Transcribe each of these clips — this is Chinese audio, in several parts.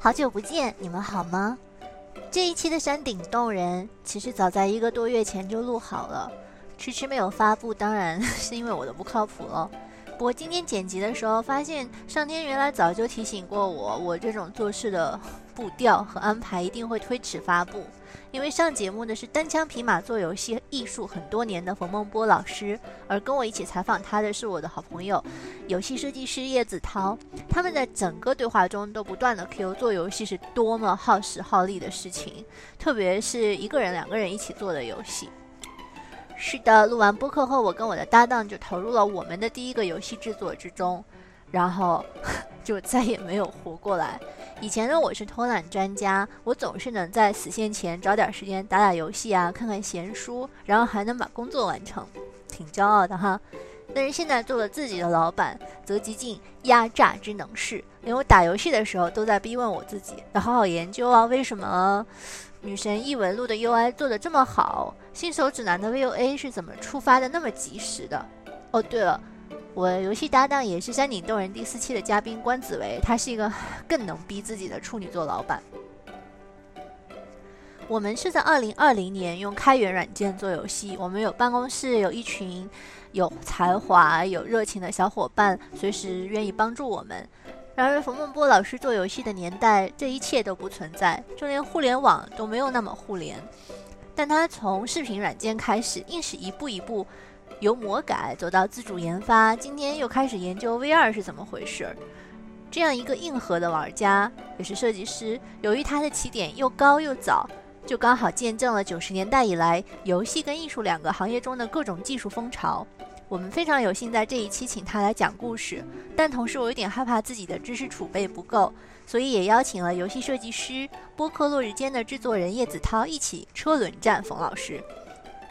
好久不见，你们好吗？这一期的山顶洞人其实早在一个多月前就录好了，迟迟没有发布，当然 是因为我的不靠谱了。不过今天剪辑的时候，发现上天原来早就提醒过我，我这种做事的步调和安排一定会推迟发布。因为上节目的是单枪匹马做游戏艺术很多年的冯梦波老师，而跟我一起采访他的是我的好朋友，游戏设计师叶子涛。他们在整个对话中都不断的 Q 做游戏是多么耗时耗力的事情，特别是一个人、两个人一起做的游戏。是的，录完播客后，我跟我的搭档就投入了我们的第一个游戏制作之中，然后就再也没有活过来。以前呢，我是偷懒专家，我总是能在死线前找点时间打打游戏啊，看看闲书，然后还能把工作完成，挺骄傲的哈。但是现在做了自己的老板，则极尽压榨之能事，连我打游戏的时候都在逼问我自己，要好好研究啊，为什么？女神异闻录的 UI 做的这么好，新手指南的 VOA 是怎么触发的那么及时的？哦，对了，我游戏搭档也是山顶洞人第四期的嘉宾关子维，他是一个 更能逼自己的处女座老板。我们是在二零二零年用开源软件做游戏，我们有办公室，有一群有才华、有热情的小伙伴，随时愿意帮助我们。然而，冯梦波老师做游戏的年代，这一切都不存在，就连互联网都没有那么互联。但他从视频软件开始，硬是一步一步由魔改走到自主研发，今天又开始研究 VR 是怎么回事儿。这样一个硬核的玩家，也是设计师，由于他的起点又高又早，就刚好见证了九十年代以来游戏跟艺术两个行业中的各种技术风潮。我们非常有幸在这一期请他来讲故事，但同时我有点害怕自己的知识储备不够，所以也邀请了游戏设计师播客落日间的制作人叶子涛一起车轮战冯老师。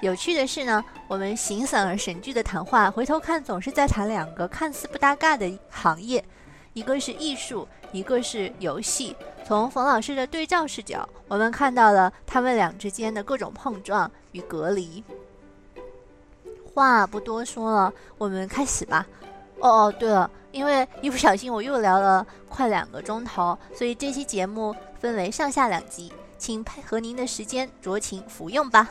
有趣的是呢，我们形散而神聚的谈话，回头看总是在谈两个看似不搭嘎的行业，一个是艺术，一个是游戏。从冯老师的对照视角，我们看到了他们俩之间的各种碰撞与隔离。话不多说了，我们开始吧。哦哦，对了，因为一不小心我又聊了快两个钟头，所以这期节目分为上下两集，请配合您的时间酌情服用吧。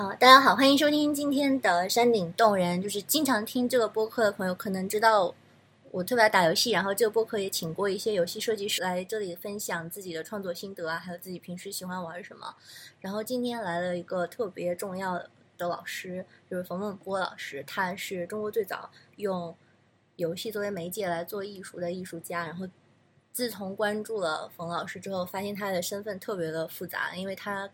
呃，大家好，欢迎收听今天的山顶洞人。就是经常听这个播客的朋友，可能知道。我特别爱打游戏，然后这个播客也请过一些游戏设计师来这里分享自己的创作心得啊，还有自己平时喜欢玩什么。然后今天来了一个特别重要的老师，就是冯梦波老师，他是中国最早用游戏作为媒介来做艺术的艺术家。然后自从关注了冯老师之后，发现他的身份特别的复杂，因为他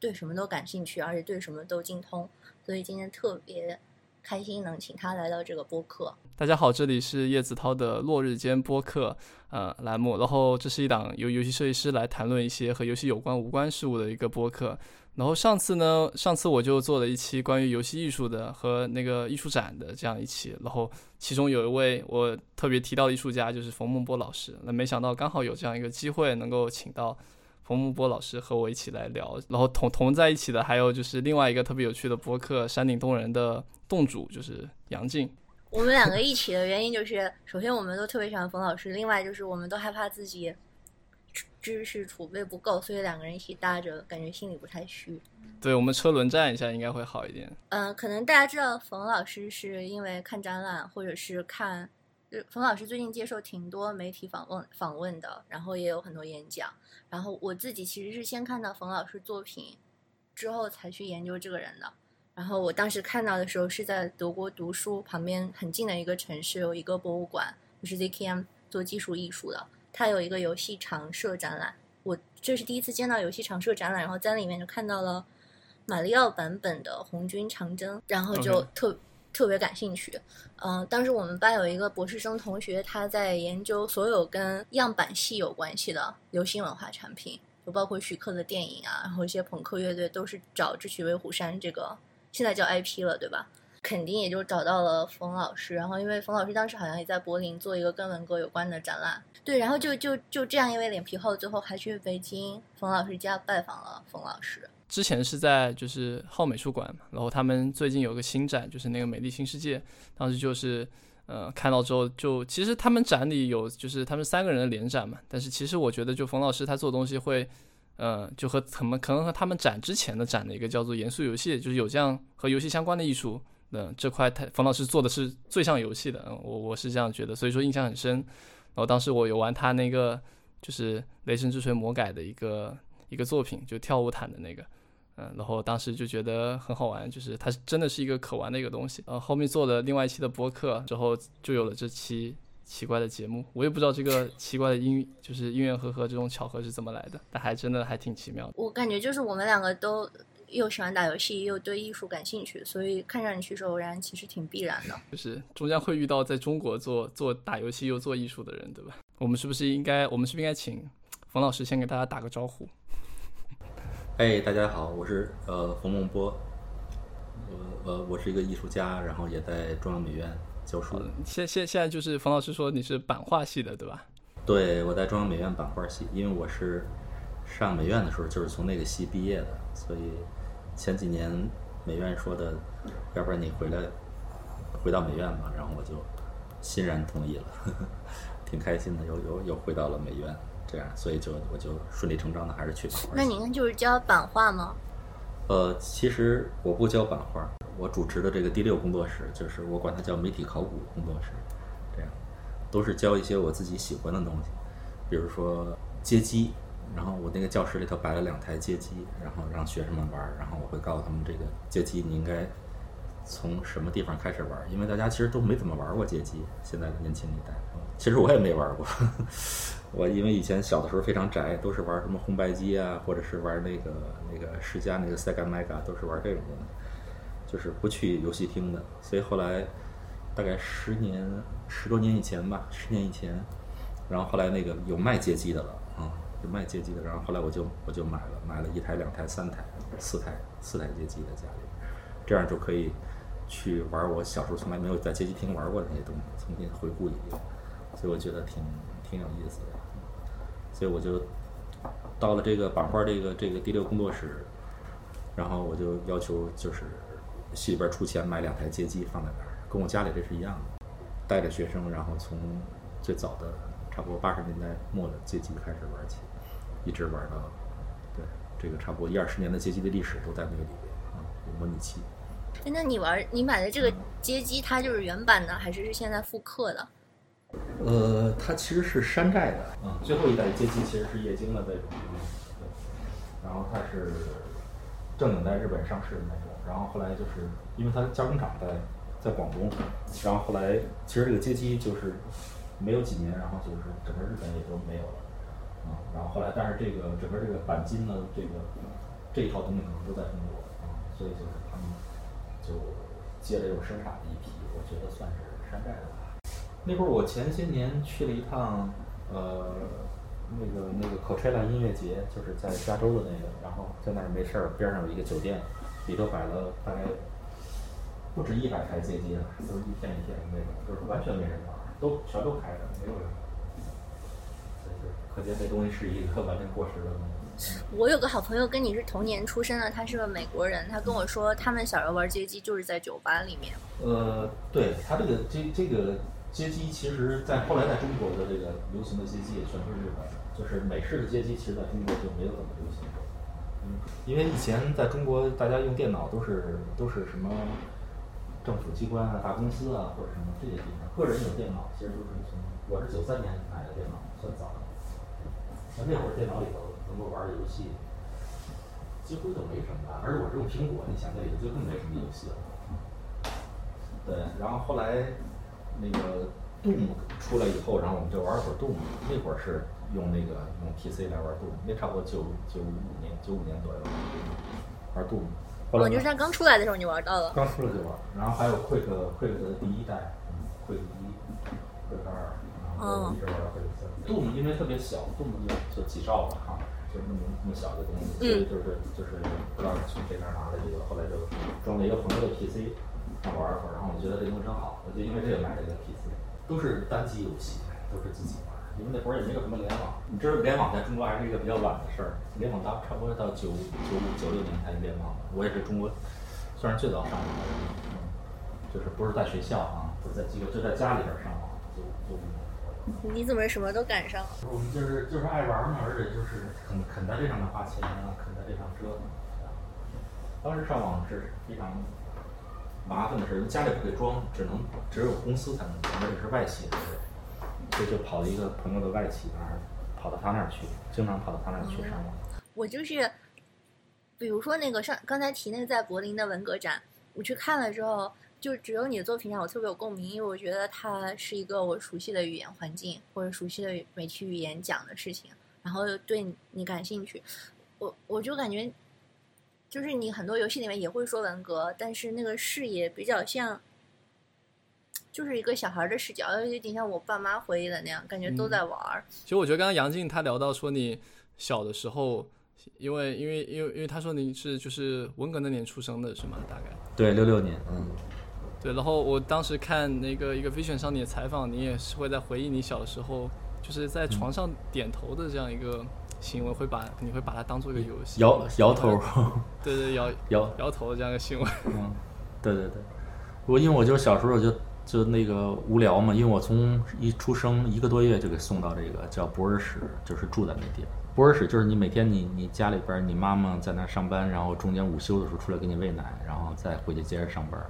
对什么都感兴趣，而且对什么都精通，所以今天特别。开心能请他来到这个播客。大家好，这里是叶子涛的落日间播客呃栏目。然后这是一档由游戏设计师来谈论一些和游戏有关无关事物的一个播客。然后上次呢，上次我就做了一期关于游戏艺术的和那个艺术展的这样一期。然后其中有一位我特别提到的艺术家就是冯梦波老师。那没想到刚好有这样一个机会能够请到冯木波老师和我一起来聊。然后同同在一起的还有就是另外一个特别有趣的播客山顶洞人的。洞主就是杨静，我们两个一起的原因就是，首先我们都特别喜欢冯老师，另外就是我们都害怕自己知识储备不够，所以两个人一起搭着，感觉心里不太虚。对我们车轮战一下应该会好一点。嗯，可能大家知道冯老师是因为看展览或者是看，冯老师最近接受挺多媒体访问访问的，然后也有很多演讲。然后我自己其实是先看到冯老师作品之后才去研究这个人的。然后我当时看到的时候是在德国读书，旁边很近的一个城市有一个博物馆，就是 ZKM 做技术艺术的，它有一个游戏常设展览。我这是第一次见到游戏常设展览，然后在里面就看到了马里奥版本的红军长征，然后就特特别感兴趣。嗯，当时我们班有一个博士生同学，他在研究所有跟样板戏有关系的流行文化产品，就包括徐克的电影啊，然后一些朋克乐队都是找智取威虎山这个。现在叫 IP 了，对吧？肯定也就找到了冯老师，然后因为冯老师当时好像也在柏林做一个跟文革有关的展览，对，然后就就就这样，因为脸皮厚，最后还去北京冯老师家拜访了冯老师。之前是在就是浩美术馆嘛，然后他们最近有个新展，就是那个美丽新世界，当时就是呃，看到之后就其实他们展里有就是他们三个人的联展嘛，但是其实我觉得就冯老师他做东西会，呃，就和他们可能和他们展之前的展的一个叫做严肃游戏，就是有这样和游戏相关的艺术，嗯，这块他冯老师做的是最像游戏的，嗯，我我是这样觉得，所以说印象很深。然后当时我有玩他那个就是雷神之锤魔改的一个一个作品，就跳舞毯的那个。嗯，然后当时就觉得很好玩，就是它真的是一个可玩的一个东西。呃，后面做了另外一期的播客之后，就有了这期奇怪的节目。我也不知道这个奇怪的音，就是因缘和合这种巧合是怎么来的，但还真的还挺奇妙的。我感觉就是我们两个都又喜欢打游戏，又对艺术感兴趣，所以看上去是偶然，其实挺必然的。就是终将会遇到在中国做做打游戏又做艺术的人，对吧？我们是不是应该，我们是不是应该请冯老师先给大家打个招呼？哎，大家好，我是呃冯梦波，我呃我是一个艺术家，然后也在中央美院教书。现现现在就是冯老师说你是版画系的，对吧？对，我在中央美院版画系，因为我是上美院的时候就是从那个系毕业的，所以前几年美院说的，要不然你回来回到美院吧，然后我就欣然同意了，呵 呵挺开心的，又又又回到了美院。这样，所以就我就顺理成章的还是去版画。那您就是教版画吗？呃，其实我不教版画，我主持的这个第六工作室，就是我管它叫媒体考古工作室。这样，都是教一些我自己喜欢的东西，比如说街机。然后我那个教室里头摆了两台街机，然后让学生们玩。然后我会告诉他们，这个街机你应该从什么地方开始玩，因为大家其实都没怎么玩过街机。现在的年轻一代，其实我也没玩过。我因为以前小的时候非常宅，都是玩什么红白机啊，或者是玩那个那个世嘉那个 Sega Mega，都是玩这种东西，就是不去游戏厅的。所以后来大概十年十多年以前吧，十年以前，然后后来那个有卖街机的了啊，有卖街机的，然后后来我就我就买了，买了一台、两台、三台、四台、四台街机在家里，这样就可以去玩我小时候从来没有在街机厅玩过的那些东西，重新回顾一遍，所以我觉得挺挺有意思的。所以我就到了这个版画这个这个第六工作室，然后我就要求就是系里边出钱买两台街机放在那儿，跟我家里这是一样的，带着学生，然后从最早的差不多八十年代末的街机开始玩起，一直玩到对这个差不多一二十年的街机的历史都在那个里边啊，模拟器。那你玩你买的这个街机，它就是原版的，还是是现在复刻的？呃，它其实是山寨的，嗯，最后一代街机其实是液晶的那种，然后它是正经在日本上市的那种，然后后来就是因为它加工厂在在广东，然后后来其实这个街机就是没有几年，然后就是整个日本也都没有了，啊，然后后来但是这个整个这个钣金呢，这个这一套东西可能都在中国，啊，所以就是他们就接着又生产了一批，我觉得算是山寨的。那会儿我前些年去了一趟，呃，那个那个 Coachella 音乐节，就是在加州的那个，然后在那儿没事儿，边上有一个酒店，里头摆了大概不止一百台街机了，都是一片一片的那种，就是完全没人玩，都全都开着，没有人。可见这东西是一个完全过时的东西。我有个好朋友跟你是同年出生的，他是个美国人，他跟我说他们小时候玩街机就是在酒吧里面。呃，对他这个这这个。街机其实，在后来在中国的这个流行的街机也全是日本的，就是美式的街机，其实在中国就没有怎么流行过。嗯，因为以前在中国，大家用电脑都是都是什么政府机关啊、大公司啊或者什么这些地方，个人有电脑其实都是从我是九三年买的电脑，算早的。那那会儿电脑里头能够玩的游戏几乎就没什么了，而且我是用苹果，你想那里头就更没什么游戏了。对，然后后来。那个 Doom 出来以后，然后我们就玩会儿 Doom。那会儿是用那个用 PC 来玩 Doom，那差不多九九五年九五年左右玩 Doom。哦，就是它刚出来的时候你玩到了。刚出来就玩，然后还有 Quick Quick 的第一代，Quick 一，Quick 二，然后一直玩到 Quick 三。Doom 因为特别小，Doom 就就几兆吧哈，就那么那么小的东西，所以就是就是不知道从谁那拿的这个，后来就装了一个朋友的 PC。玩会儿，然后我觉得这东西真好，我就因为这个买了一个 PC，都是单机游戏，都是自己玩。因为那会儿也没有什么联网，你知道联网在中国还是一个比较晚的事儿，联网到差不多到九九五九六年才联网的。我也是中国算是最早上网的人，就是不是在学校啊，就在机构就在家里边上网就就。你怎么什么都赶上？我们就是就是爱玩嘛，而且就是肯肯在这上面花钱啊，肯在这上折腾。当时上网是非常麻烦的事，因为家里不给装，只能只有公司才能装，而且是外企的，所以就跑到一个朋友的外企那儿，跑到他那儿去，经常跑到他那儿去上网。我就是，比如说那个上刚才提那个在柏林的文革展，我去看了之后，就只有你的作品让我特别有共鸣，因为我觉得它是一个我熟悉的语言环境或者熟悉的美剧语言讲的事情，然后对你感兴趣，我我就感觉，就是你很多游戏里面也会说文革，但是那个视野比较像。就是一个小孩的视角，有点像我爸妈回忆的那样，感觉都在玩儿。其实我觉得刚刚杨静她聊到说你小的时候，因为因为因为因为他说你是就是文革那年出生的是吗？大概对，六六年，嗯，对。然后我当时看那个一个 Vision 上你的采访，你也是会在回忆你小的时候就是在床上点头的这样一个行为，会把你会把它当做一个游戏，摇摇头，对对摇 摇摇头这样一个行为。嗯，对对对，我因为我就小时候就就那个无聊嘛，因为我从一出生一个多月就给送到这个叫博尔室，就是住在那地方。博尔室就是你每天你你家里边儿你妈妈在那儿上班，然后中间午休的时候出来给你喂奶，然后再回去接着上班。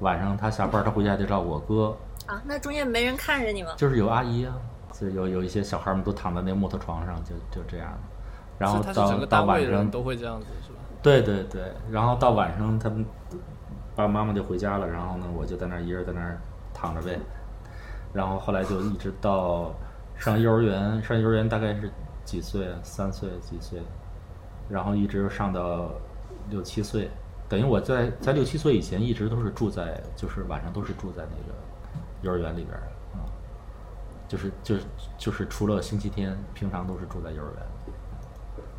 晚上她下班儿她回家还得照顾我哥，啊，那中间没人看着你吗？就是有阿姨啊，就有有一些小孩儿们都躺在那木头床上，就就这样。然后到到晚上都会这样子是吧？对对对，然后到晚上他们爸爸妈妈就回家了，然后呢，我就在那儿一人在那儿躺着呗。然后后来就一直到上幼儿园，上幼儿园大概是几岁啊？三岁几岁？然后一直上到六七岁，等于我在在六七岁以前一直都是住在，就是晚上都是住在那个幼儿园里边就是就是就是除了星期天，平常都是住在幼儿园。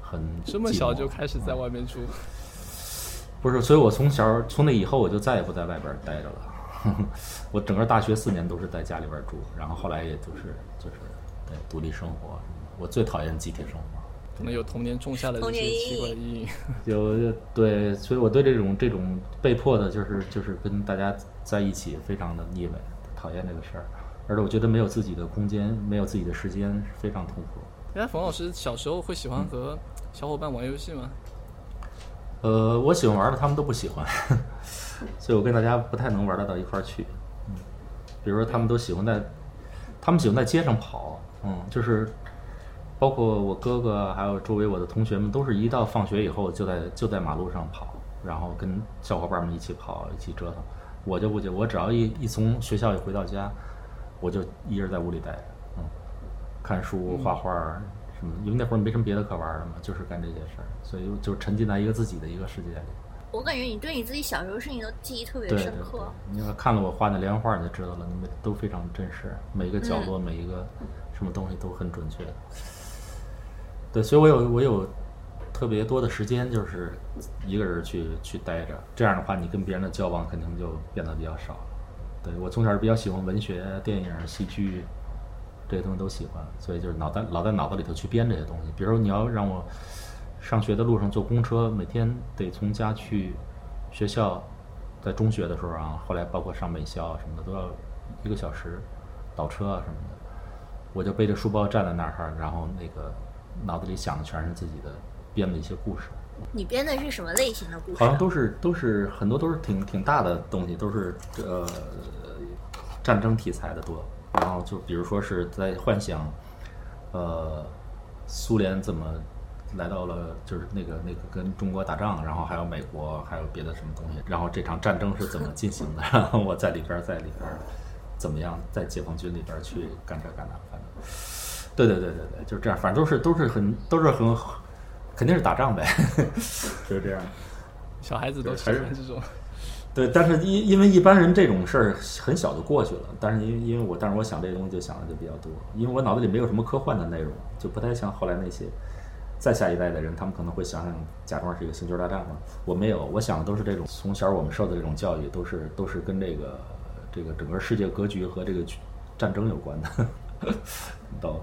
很这么小就开始在嗯外面住，不是，所以我从小从那以后我就再也不在外边待着了。我整个大学四年都是在家里边住，然后后来也就是就是对独立生活。我最讨厌集体生活，可能有童年种下的这童些年阴影奇怪的阴影。有对，所以我对这种这种被迫的，就是就是跟大家在一起，非常的腻歪，讨厌这个事儿。而且我觉得没有自己的空间，没有自己的时间，是非常痛苦。哎，冯老师小时候会喜欢和小伙伴玩游戏吗？呃，我喜欢玩的，他们都不喜欢，所以我跟大家不太能玩得到一块儿去。嗯，比如说他们都喜欢在，他们喜欢在街上跑，嗯，就是包括我哥哥还有周围我的同学们，都是一到放学以后就在就在马路上跑，然后跟小伙伴们一起跑，一起折腾。我就不行，我只要一一从学校一回到家，我就一人在屋里待着，嗯，看书、画画什么，因为那会儿没什么别的可玩的嘛，就是干这些事儿，所以就沉浸在一个自己的一个世界里。我感觉你对你自己小时候事情都记忆特别深刻。，你要看了我画那连环画，你就知道了，你们都非常真实，每一个角落、每一个什么东西都很准确。对，所以我有我有特别多的时间，就是一个人去去待着。这样的话，你跟别人的交往肯定就变得比较少了。对我从小是比较喜欢文学、电影、戏剧这些东西都喜欢，所以就是脑袋老在脑子里头去编这些东西。比如说你要让我上学的路上坐公车，每天得从家去学校，在中学的时候啊，后来包括上美校什么的，都要一个小时倒车啊什么的。我就背着书包站在那儿，然后那个脑子里想的全是自己的编的一些故事，你编的是什么类型的故事？好像都是都是很多都是挺挺大的东西，都是呃战争题材的多。然后就比如说是在幻想，呃，苏联怎么来到了就是那个那个跟中国打仗，然后还有美国，还有别的什么东西，然后这场战争是怎么进行的，然后我在里边在里边怎么样在解放军里边去干这干那，反正对对对对对，就这样，反正都是都是很都是很肯定是打仗呗，就是这样。小孩子都喜还是欢这种。对，但是因因为一般人这种事儿很小就过去了，但是因为因为我，但是我想这些东西就想的就比较多，因为我脑子里没有什么科幻的内容，就不太像后来那些再下一代的人，他们可能会想想假装是一个星球大战嘛，我没有，我想的都是这种从小我们受的这种教育，都是都是跟这个这个整个世界格局和这个战争有关的，你懂？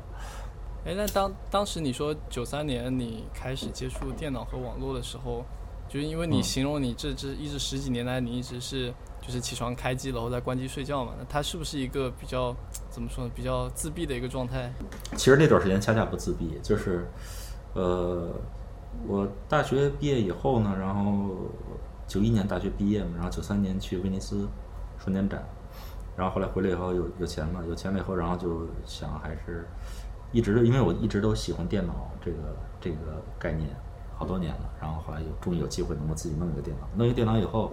哎，那当当时你说九三年你开始接触电脑和网络的时候，就是因为你嗯形容你这这一直十几年来，你一直是就是起床开机，然后再关机睡觉嘛，那它是不是一个比较怎么说呢，比较自闭的一个状态？其实那段时间恰恰不自闭，就是，呃，我大学毕业以后呢，然后九一年大学毕业嘛，然后九三年去威尼斯双年展，然后后来回来以后有有钱嘛，有钱了以后，然后就想还是一直因为我一直都喜欢电脑这个这个概念好多年了，然后后来有终于有机会能够自己弄一个电脑，弄一个电脑以后，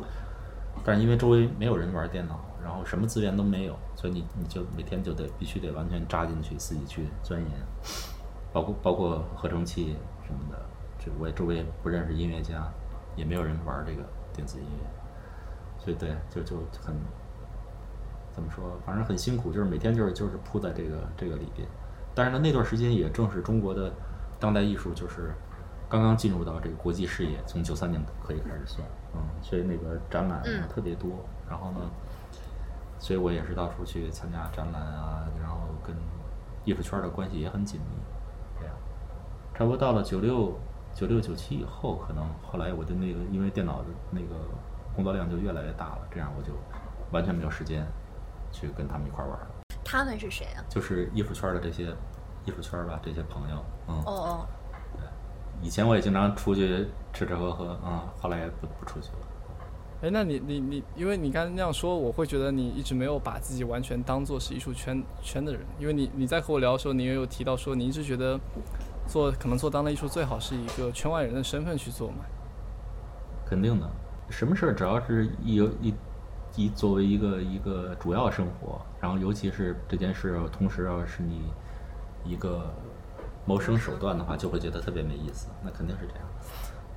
但是因为周围没有人玩电脑，然后什么资源都没有，所以你你就每天就得必须得完全扎进去，自己去钻研，包括包括合成器什么的，这我也周围也不认识音乐家，也没有人玩这个电子音乐，所以对就就很怎么说，反正很辛苦，就是每天就是就是扑在这个这个里边。但是呢，那段时间也正是中国的当代艺术就是刚刚进入到这个国际视野，从九三年可以开始算，嗯，所以那个展览特别多，然后呢，所以我也是到处去参加展览啊，然后跟艺术圈的关系也很紧密，这样，差不多到了九六九六九七以后，可能后来我的那个因为电脑的那个工作量就越来越大了，这样我就完全没有时间去跟他们一块儿玩了。他们是谁啊？就是艺术圈的这些艺术圈吧，这些朋友，嗯，哦哦，以前我也经常出去吃吃喝喝，嗯，后来也不不出去了。哎，那你你你，因为你刚才那样说，我会觉得你一直没有把自己完全当做是艺术圈圈的人，因为你你在和我聊的时候，你也有提到说，你一直觉得做可能做当代艺术最好是一个圈外人的身份去做嘛。肯定的，什么事儿只要是一有一一作为一个一个主要生活，然后尤其是这件事，同时要是你一个谋生手段的话，就会觉得特别没意思。那肯定是这样。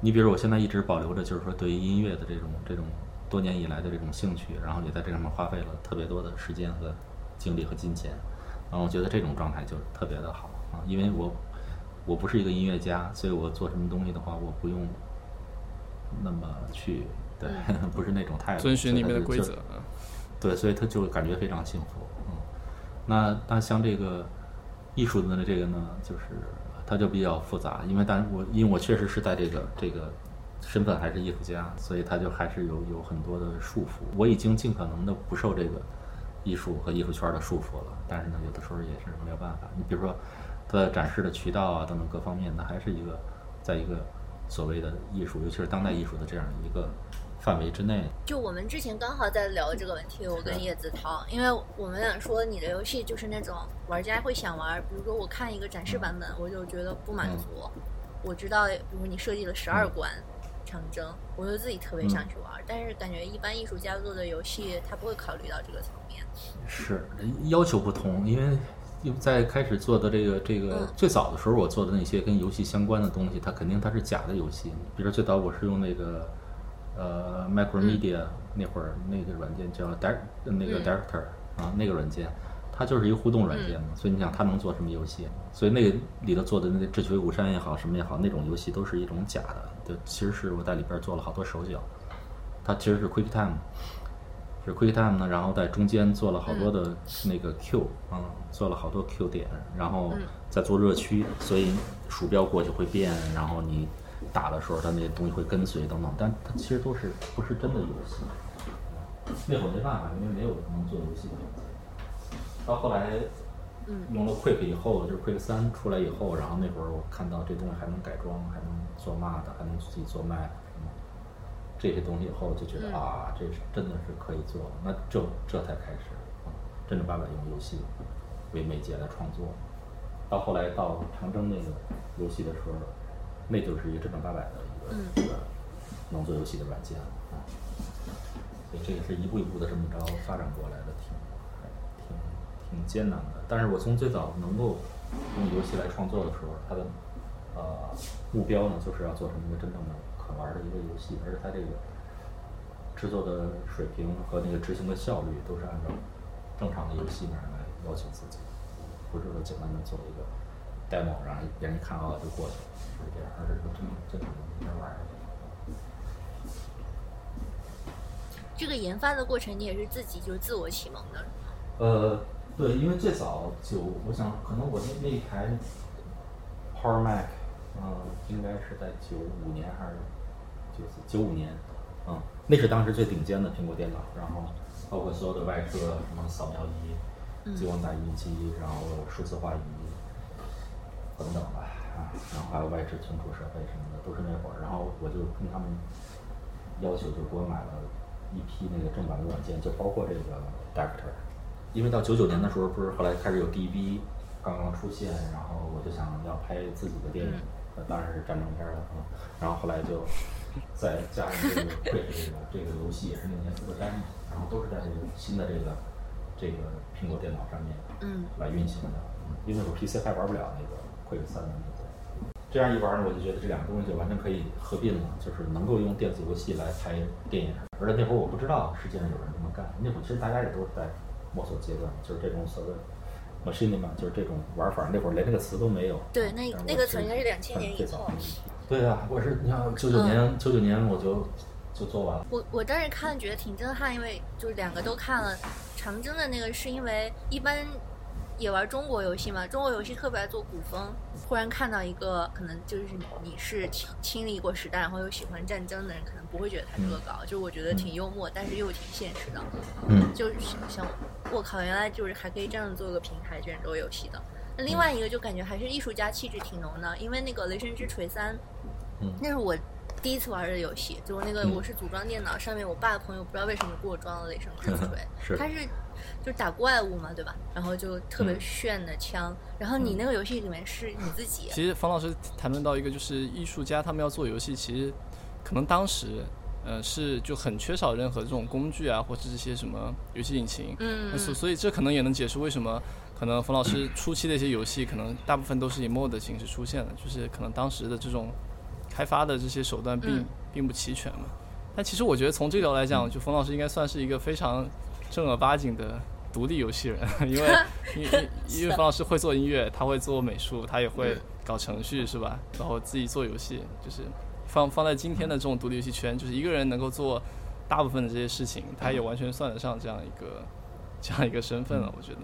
你比如我现在一直保留着，就是说对于音乐的这种这种多年以来的这种兴趣，然后也在这上面花费了特别多的时间和精力和金钱，然后我觉得这种状态就特别的好啊，因为我我不是一个音乐家，所以我做什么东西的话，我不用那么去对，不是那种态度，遵循里面的规则。对，所以他就感觉非常幸福。嗯，那那像这个艺术的这个呢，就是它就比较复杂，因为但我因为我确实是在这个这个身份还是艺术家，所以他就还是有有很多的束缚。我已经尽可能的不受这个艺术和艺术圈的束缚了，但是呢，有的时候也是没有办法。你比如说它的展示的渠道啊等等各方面，它还是一个在一个所谓的艺术，尤其是当代艺术的这样一个范围之内。就我们之前刚好在聊这个问题，我跟叶子涛，因为我们俩说你的游戏就是那种玩家会想玩，比如说我看一个展示版本，我就觉得不满足。我知道，比如你设计了十二关长征，我就自己特别想去玩，但是感觉一般艺术家做的游戏，他不会考虑到这个层面。是要求不同，因为在开始做的这个这个嗯最早的时候，我做的那些跟游戏相关的东西，它肯定它是假的游戏。比如最早我是用那个呃 Macromedia、那会儿那个软件叫 Direct 那个嗯 Director、啊那个软件，它就是一个互动软件嘛，所以你想它能做什么游戏？所以那个里头做的那个《智取威虎山》也好，什么也好，那种游戏都是一种假的。对，其实是我在里边做了好多手脚，它其实是 QuickTime。是 QuickTime 呢，然后在中间做了好多的那个 Q，嗯，做了好多 Q 点，然后再做热区，所以鼠标过去会变，然后你打的时候它那些东西会跟随等等，但它其实都是不是真的游戏。那会儿没办法，因为没有能做游戏。到后来，用了 Quick 以后，就是 Quick 三出来以后，然后那会儿我看到这东西还能改装，还能做 MUD，还能自己做 Mac 什么。这些东西以后就觉得、啊，这是真的是可以做，那这这才开始啊，正正八百用游戏为媒介来创作。到后来到长征那个游戏的时候，那就是一个正正八百的一个、一个能做游戏的软件了啊。所以这也是一步一步的这么着发展过来的，挺挺挺艰难的。但是我从最早能够用游戏来创作的时候，它的呃目标呢，就是要做成一个真正的可玩的一个游戏，而且它这个制作的水平和那个执行的效率都是按照正常的游戏那样来要求自己，不是说简单的做一个 demo，然后别人一看啊就过去了，不是这样，而是说真真正的一边玩儿。这个研发的过程，你也是自己就是自我启蒙的，呃，对，因为最早九，我想可能我那那一台 Power Mac，嗯、应该是在九五年还是就是九五年，嗯，那是当时最顶尖的苹果电脑，然后包括所有的外设，什么扫描仪、激光打印机，然后数字化仪等等吧，啊，然后还有外置存储设备什么的，都是那会儿。然后我就跟他们要求，就给我买了一批那个正版的软件，就包括这个 Doctor，因为到九九年的时候，不是后来开始有 DV 刚刚出现，然后我就想要拍自己的电影，呃，当然是战争片了啊。然后后来就再加上这个会这个这个游戏也是那年出的单嘛，然后都是在这个新的这个这个苹果电脑上面嗯来运行的，嗯因为我 PC 还玩不了那个 Quick 三的那个。这样一玩呢，我就觉得这两个东西就完全可以合并了，就是能够用电子游戏来拍电影。而且那会儿我不知道世界上有人这么干，那会儿其实大家也都是在摸索阶段，就是这种所谓 machinima，就是这种玩法。那会儿连这个词都没有。对，那那个词应该是两千年以后对啊，我是你看九九年，九九年我就就做完了。我我当时看觉得挺震撼，因为就是两个都看了。长征的那个是因为一般也玩中国游戏嘛，中国游戏特别爱做古风。忽然看到一个可能就是你是亲亲历过时代，然后又喜欢战争的人，可能不会觉得他恶搞，就我觉得挺幽默，但是又挺现实的。嗯就是想，我靠，原来就是还可以这样做个平台卷轴游戏的。那另外一个就感觉还是艺术家气质挺浓的，因为那个《雷神之锤三》，嗯那是我第一次玩的游戏，就那个嗯我是组装电脑，上面我爸的朋友不知道为什么给我装了《雷神之锤是》，它是就是打怪物嘛，对吧？然后就特别嗯炫的枪，然后你那个游戏里面是你自己，其实冯老师谈论到一个，就是艺术家他们要做游戏，其实可能当时，呃，是就很缺少任何这种工具啊，或者这些什么游戏引擎。嗯所所以这可能也能解释为什么可能冯老师 初期的一些游戏，可能大部分都是以 mod 的形式出现的，就是可能当时的这种开发的这些手段并、嗯并不齐全嘛。但其实我觉得从这个角度来讲，就冯老师应该算是一个非常正儿八经的独立游戏人，因为 因为因为冯老师会做音乐，他会做美术，他也会搞程序，是吧？然后自己做游戏，就是放放在今天的这种独立游戏圈，就是一个人能够做大部分的这些事情，他也完全算得上这样一个这样一个身份了，我觉得。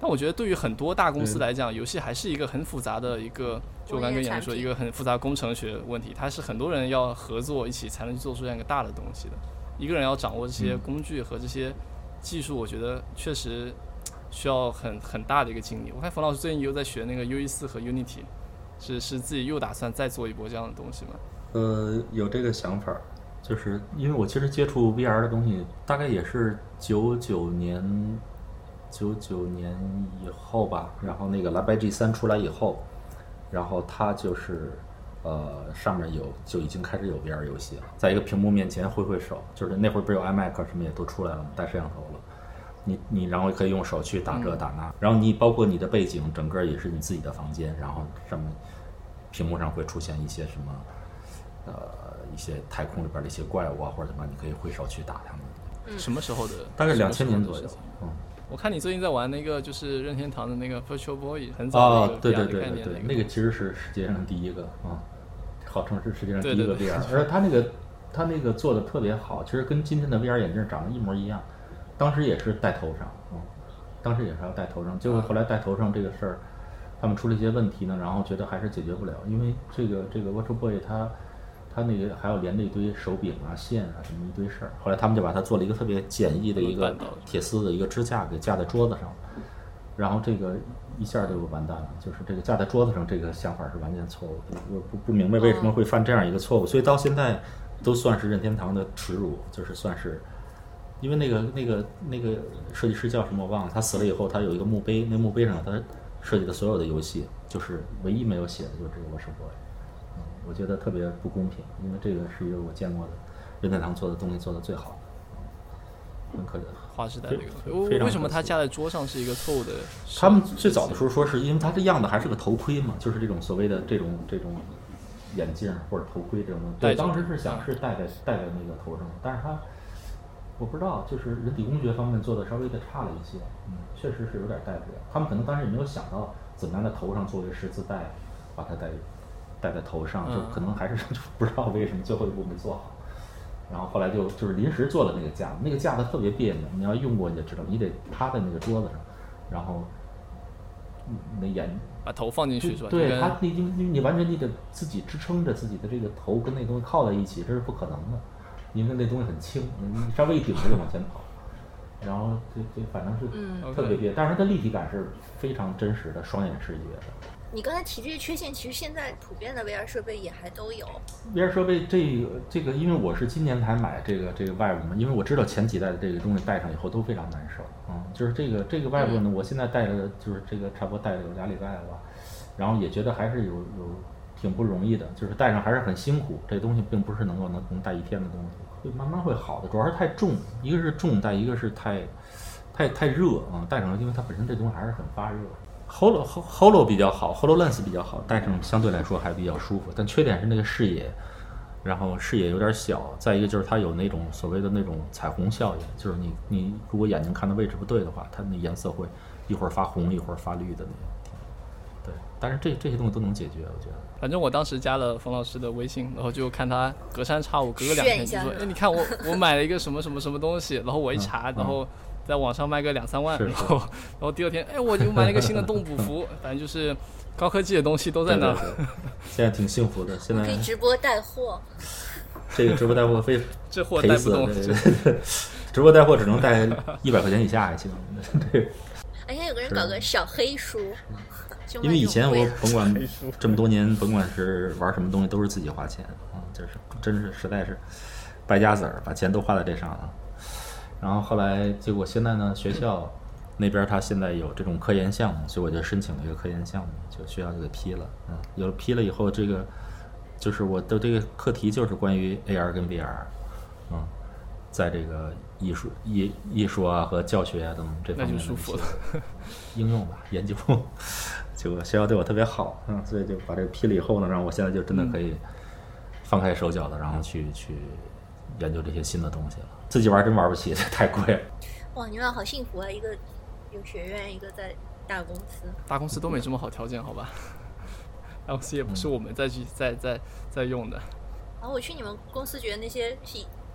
但我觉得对于很多大公司来讲，游戏还是一个很复杂的一个，就我刚刚跟你们说，一个很复杂工程学问题，它是很多人要合作一起才能做出这样一个大的东西的。一个人要掌握这些嗯工具和这些技术，我觉得确实需要很很大的一个精力。我看冯老师最近又在学那个 U 一四和 Unity，是是自己又打算再做一波这样的东西吗？呃，有这个想法，就是因为我其实接触 VR 的东西，大概也是九九年、九九年以后吧。然后那个蓝白 G 三出来以后，然后它就是呃上面有就已经开始有 VR 游戏了，在一个屏幕面前挥挥手，就是那会儿不是有 iMac 什么也都出来了嘛，带摄像头了。你你然后可以用手去打这打那，然后你包括你的背景，整个也是你自己的房间，然后上面屏幕上会出现一些什么呃一些太空里边的一些怪物啊或者什么，你可以挥手去打他们。嗯什么时候的？大概两千年左右。嗯，我看你最近在玩那个就是任天堂的那个 Virtual Boy，很早的一个，哦对对的概念的对对对，一个那个其实是世界上第一个啊，号称是世界上第一个 VR，而且它那个他那个做的特别好，其实跟今天的 VR 眼镜长得一模一样。当时也是戴头上，嗯，当时也是要戴头上，结果后来戴头上这个事儿，他们出了一些问题呢，然后觉得还是解决不了，因为这个这个 Virtual Boy 它它那个还要连着一堆手柄啊、线啊什么一堆事儿，后来他们就把它做了一个特别简易的一个铁丝的一个支架给架在桌子上，然后这个一下就完蛋了，就是这个架在桌子上这个想法是完全错误的，我不不明白为什么会犯这样一个错误，所以到现在都算是任天堂的耻辱，就是算是。因为那个那个那个设计师叫什么我忘了，他死了以后，他有一个墓碑，那墓碑上他设计的所有的游戏，就是唯一没有写的就是这个 Watch Boy。嗯，我觉得特别不公平，因为这个是一个我见过的任天堂做的东西做的最好的，嗯很可惜。划时代非那个。为什么它架在桌上是一个错误的？他们最早的时候说是因为它这样的还是个头盔嘛，就是这种所谓的这种这种眼镜或者头盔这种东西。对，当时是想是戴在戴在那个头上，但是它我不知道，就是人体工学方面做的稍微的差了一些，嗯，确实是有点戴不了。他们可能当时也没有想到怎么样在头上作为十字带，把它戴戴在头上，就嗯可能还是 就不知道为什么最后一步没做好。然后后来就就是临时做的那个架子，那个架子特别别扭，你要用过你就知道，你得趴在那个桌子上，然后你你的眼把头放进去是吧？对，它你你你你完全你得自己支撑着自己的这个头跟那东西靠在一起，这是不可能的，因为那东西很轻，你你稍微一顶着就往前跑，然后这这反正是嗯特别别，但是它的立体感是非常真实的双眼视觉的。你刚才提这些缺陷，其实现在普遍的 VR 设备也还都有。VR 设备这个这个，因为我是今年才买这个这个 Vive 嘛，因为我知道前几代的这个东西戴上以后都非常难受，嗯，就是这个这个 Vive 呢，我现在戴了就是这个差不多戴了有俩礼拜了吧，然后也觉得还是有有挺不容易的，就是戴上还是很辛苦，这东西并不是能够能能戴一天的东西，会慢慢会好的，主要是太重，一个是重，再一个是太太太热啊，戴上因为它本身这东西还是很发热。Holo Holo 比较好，Hololens 比较好，戴上相对来说还比较舒服，但缺点是那个视野，然后视野有点小，再一个就是它有那种所谓的那种彩虹效应，就是你你如果眼睛看的位置不对的话，它那颜色会一会儿发红一会儿发绿的那种。对，但是这这些东西都能解决，我觉得。反正我当时加了冯老师的微信，然后就看他隔三差五、隔个两天就说：“一下是吧哎，你看我我买了一个什么什么什么东西。”然后我一查，嗯然后在网上卖个两三万，然后然后第二天，哎，我就买了一个新的动捕服，反正就是高科技的东西都在那儿。对对对。现在挺幸福的，现在可在以直播带货，这个直播带货非 这货带不动，对对对。直播带货只能带一百块钱以下还行。这个哎，现在有个人搞个小黑书，因为以前我甭管这么多年，甭管是玩什么东西，都是自己花钱啊，就是真是实在是败家子儿，把钱都花在这上了。然后后来结果现在呢，学校那边他现在有这种科研项目，所以我就申请了一个科研项目，就学校就给批了。嗯，有了批了以后，这个就是我的这个课题就是关于 AR 跟 VR，嗯，在这个艺术艺艺术啊和教学啊等这方面的 应用吧，研究。结果学校对我特别好，嗯，所以就把这个批了以后呢，让我现在就真的可以放开手脚的，然后去去研究这些新的东西了。自己玩真玩不起，这太贵了。哇，你们俩好幸福啊！一个有学院，一个在大公司。大公司都没这么好条件，好吧？大公司也不是我们再去再再再用的。然后我去你们公司，觉得那些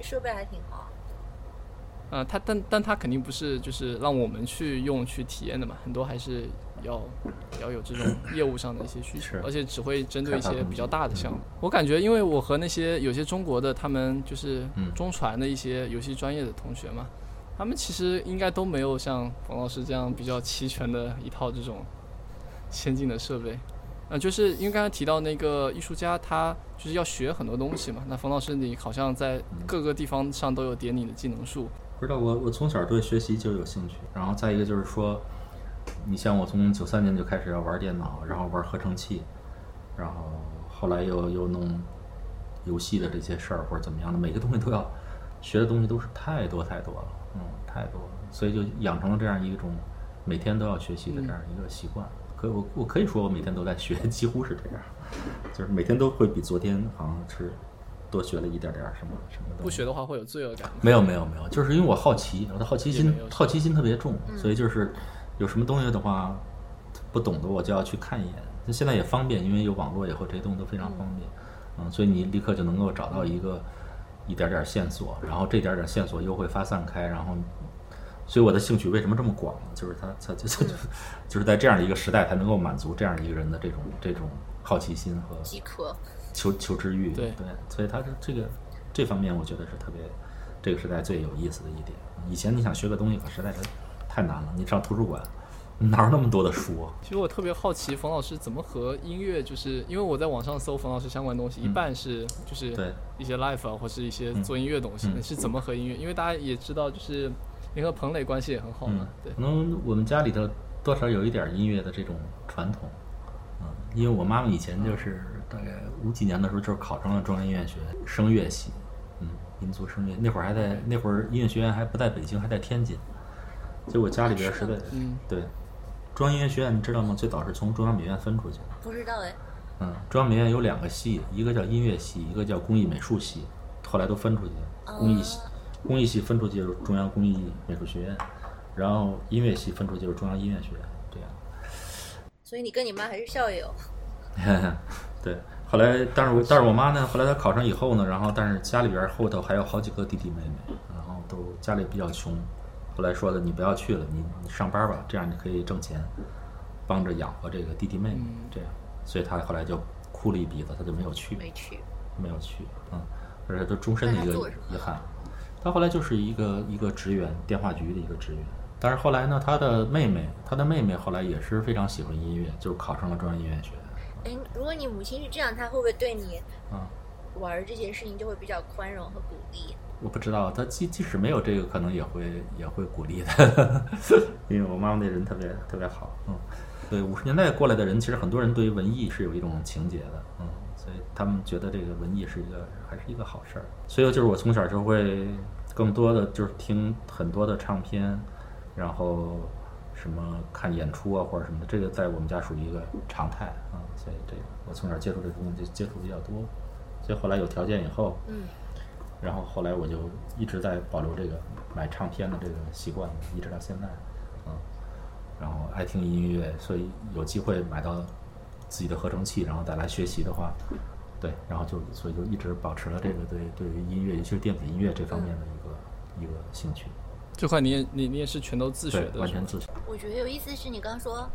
设备还挺好。呃，他但但他肯定不是就是让我们去用去体验的嘛，很多还是要要有这种 业务上的一些需求，而且只会针对一些比较大的项目。我感觉，因为我和那些有些中国的他们就是嗯中传的一些游戏专业的同学嘛，他们其实应该都没有像冯老师这样比较齐全的一套这种先进的设备。呃，就是因为刚才提到那个艺术家，他就是要学很多东西嘛。那冯老师，你好像在各个地方上都有点你的技能树，不知道我我从小对学习就有兴趣，然后再一个就是说，你像我从九三年就开始要玩电脑，然后玩合成器，然后后来又又弄游戏的这些事儿或者怎么样的，每个东西都要学的东西都是太多太多了，嗯，太多了，所以就养成了这样一种每天都要学习的这样一个习惯。可我我可以说我每天都在学，几乎是这样，就是每天都会比昨天好像是多学了一点点儿什么什么东西。不学的话会有罪恶感。没有没有没有，就是因为我好奇，我的好奇心好奇心特别重，所以就是有什么东西的话不懂的我就要去看一眼。那现在也方便，因为有网络以后这些东西都非常方便，嗯，所以你立刻就能够找到一个一点点线索，然后这点点线索又会发散开，然后。所以我的兴趣为什么这么广呢？就是它，它就就 就是在这样的一个时代，才能够满足这样一个人的这种这种好奇心和饥渴。求求知欲，对对，所以他这这个这方面，我觉得是特别这个时代最有意思的一点。以前你想学个东西，可实在是太难了，你上图书馆哪有那么多的书啊？其实我特别好奇冯老师怎么和音乐，就是因为我在网上搜冯老师相关的东西，一半是就是嗯对。一些 life 啊，或是一些嗯。做音乐的东西，嗯。是怎么和音乐？因为大家也知道，就是您和彭磊关系也很好嘛，对。可，能我们家里头多少有一点音乐的这种传统，嗯，因为我妈妈以前就是大概五几年的时候，就是考上了中央音乐学院声乐系，嗯，民族声乐，那会儿还在那会儿音乐学院还不在北京，还在天津，所以我家里边实在，嗯，对，中央音乐学院你知道吗？最早是从中央美院分出去的。不知道哎，嗯，中央美院有两个系，一个叫音乐系，一个叫工艺美术系，后来都分出去了。工艺系，工艺系分出去就是中央工艺美术学院，然后音乐系分出去就是中央音乐学院，这样。所以你跟你妈还是校友。对，后来，但是我但是我妈呢，后来她考上以后呢，然后但是家里边后头还有好几个弟弟妹妹，然后都家里比较穷，后来说的你不要去了，你你上班吧，这样你可以挣钱。帮着养活这个弟弟妹妹，嗯这样，所以他后来就哭了一鼻子，他就没有去，没去。没有去，嗯，而且他终身的一个遗憾。他后来就是一个一个职员，电话局的一个职员。但是后来呢，他的妹妹，他的妹妹后来也是非常喜欢音乐，就是考上了中央音乐学院。哎，如果你母亲是这样，她会不会对你啊、玩儿这些事情就会比较宽容和鼓励？我不知道，他即即使没有这个，可能也会也会鼓励的，因为我妈妈那人特别特别好，嗯，对，五十年代过来的人，其实很多人对于文艺是有一种情结的，嗯，所以他们觉得这个文艺是一个还是一个好事儿，所以就是我从小就会更多的就是听很多的唱片，然后什么看演出啊或者什么的，这个在我们家属于一个常态啊、所以这个我从小接触这个东西就接触比较多，所以后来有条件以后，嗯，然后后来我就一直在保留这个买唱片的这个习惯，一直到现在，嗯，然后爱听音乐，所以有机会买到自己的合成器，然后再来学习的话，对，然后就所以就一直保持了这个对对于音乐，尤其是电子音乐这方面的一个、一个兴趣，这块你也你你也是全都自学，的，完全自学。我觉得有意思是你刚刚说，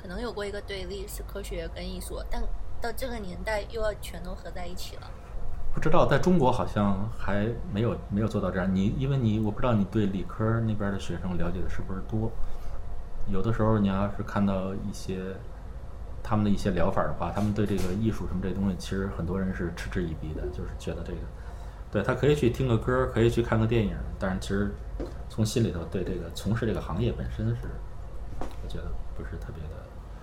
可能有过一个对立是科学跟艺术，但到这个年代又要全都合在一起了。不知道在中国好像还没有没有做到这样。你因为你我不知道你对理科那边的学生了解的是不是多？有的时候你要是看到一些他们的一些疗法的话，他们对这个艺术什么这东西，其实很多人是嗤之以鼻的，就是觉得这个，对他可以去听个歌，可以去看个电影，但是其实从心里头对这个从事这个行业本身是，我觉得不是特别的。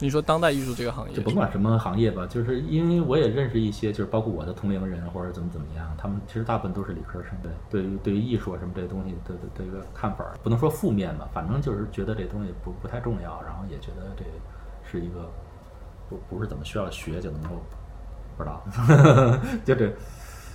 你说当代艺术这个行业，就甭管什么行业吧，就是因为我也认识一些，就是包括我的同龄人或者怎么怎么样，他们其实大部分都是理科生，对，对于对于艺术啊什么这些东西的的的一个看法，不能说负面吧，反正就是觉得这东西不不太重要，然后也觉得这是一个不不是怎么需要学就能够，不知道，就这。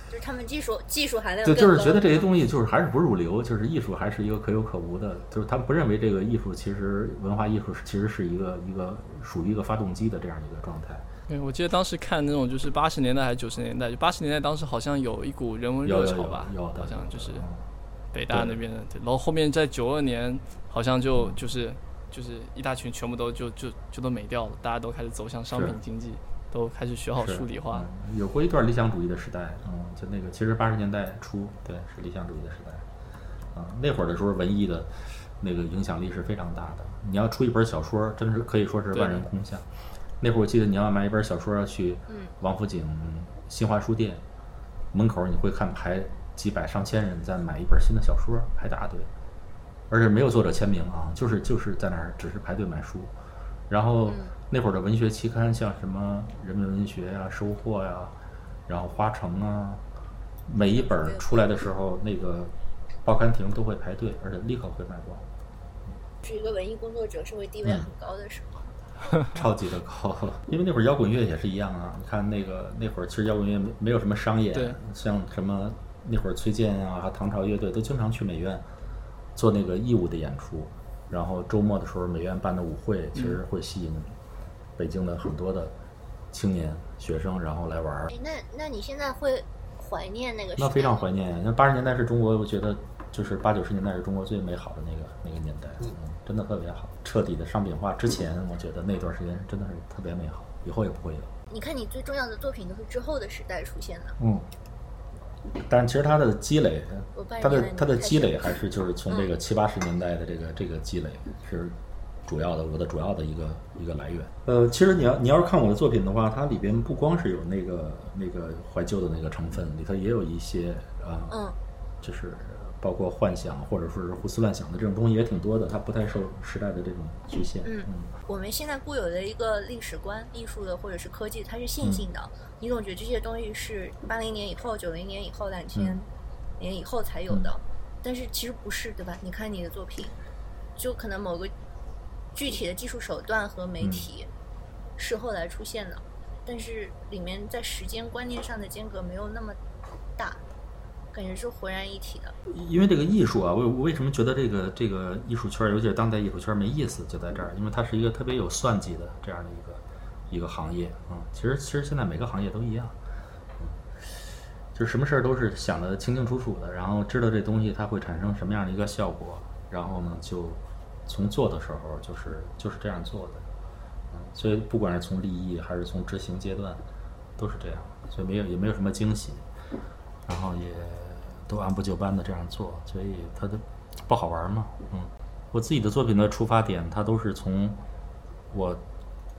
就是他们技术技术含量对就是觉得这些东西就是还是不入流，就是艺术还是一个可有可无的，就是他们不认为这个艺术其实文化艺术是其实是一个一个属于一个发动机的这样一个状态。对，我记得当时看那种就是八十年代还是九十年代，就八十年代当时好像有一股人文热潮吧，有的好像就是嗯北大那边的，然后后面在九二年好像嗯就就是就是一大群全部都就就就都没掉了，大家都开始走向商品经济，都开始学好数理化。嗯有过一段理想主义的时代，嗯，就那个其实八十年代初，对，是理想主义的时代，啊、那会儿的时候文艺的那个影响力是非常大的。你要出一本小说，真是可以说是万人空巷。那会儿我记得你要买一本小说要去嗯王府井新华书店门口，你会看排几百上千人在买一本新的小说，排大队，而且没有作者签名啊，就是就是在那儿只是排队买书。然后嗯那会儿的文学期刊，像什么人民文学呀、收获呀，然后花城啊，每一本出来的时候，那个报刊亭都会排队，而且立刻会卖光，是一个文艺工作者社会地位嗯很高的时候。超级的高。因为那会儿摇滚乐也是一样啊，你看那个那会儿其实摇滚乐没没有什么商业对，像什么那会儿崔健啊、还有唐朝乐队都经常去美院做那个义务的演出，然后周末的时候美院办的舞会，其实会吸引北京的很多的青年学生，然后来玩儿。哎，那那你现在会怀念那个时代？那非常怀念。那八十年代是中国，我觉得就是八九十年代是中国最美好的那个那个年代，嗯，真的特别好，彻底的商品化。之前我觉得那段时间真的是特别美好，以后也不会有。你看，你最重要的作品都是之后的时代出现的。嗯。但其实它的积累它的它的积累还是就是从这个嗯七八十年代的这个这个积累是主要的，我的主要的一个一个来源。呃，其实你要你要是看我的作品的话，它里边不光是有那个那个怀旧的那个成分，里头也有一些啊，嗯，就是包括幻想或者说是胡思乱想的这种东西也挺多的，它不太受时代的这种局限。嗯嗯我们现在固有的一个历史观，艺术的或者是科技，它是线性的。嗯你总觉得这些东西是八零年以后、九零年以后、两千嗯年以后才有的，但是其实不是，对吧？你看你的作品，就可能某个具体的技术手段和媒体是后来出现的，但是里面在时间观念上的间隔没有那么大，感觉是浑然一体的。因为这个艺术啊，我我为什么觉得这个这个艺术圈，尤其是当代艺术圈没意思，就在这儿，因为它是一个特别有算计的这样的一个一个行业啊、嗯。其实其实现在每个行业都一样，嗯，就是什么事儿都是想的清清楚楚的，然后知道这东西它会产生什么样的一个效果，然后呢就从做的时候就是就是这样做的。嗯，所以不管是从立意还是从执行阶段，都是这样，所以没有也没有什么惊喜，然后也都按部就班的这样做，所以它都不好玩嘛，嗯，我自己的作品的出发点，它都是从我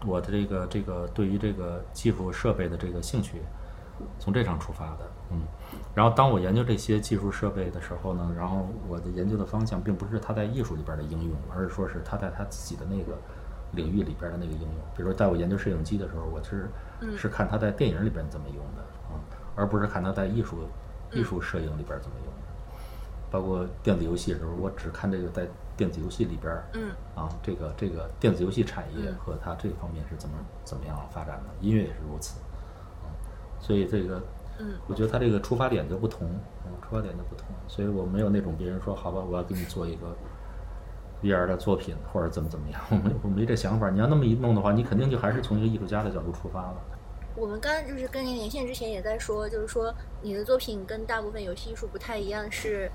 我的这个这个对于这个技术设备的这个兴趣，从这上出发的，嗯，然后当我研究这些技术设备的时候呢，然后我的研究的方向并不是它在艺术里边的应用，而是说是它在它自己的那个领域里边的那个应用。比如说，在我研究摄影机的时候，我是是看它在电影里边怎么用的啊，而不是看它在艺术艺术摄影里边怎么用的。包括电子游戏的时候，我只看这个在电子游戏里边儿，嗯啊，这个这个电子游戏产业和它这方面是怎么怎么样发展的，音乐也是如此，啊，所以这个，嗯，我觉得它这个出发点就不同，嗯，出发点就不同，所以我没有那种别人说好吧，我要给你做一个 VR 的作品或者怎么怎么样，我没我没这想法。你要那么一弄的话，你肯定就还是从一个艺术家的角度出发了。我们刚刚就是跟您连线之前也在说，就是说你的作品跟大部分游戏艺术不太一样，是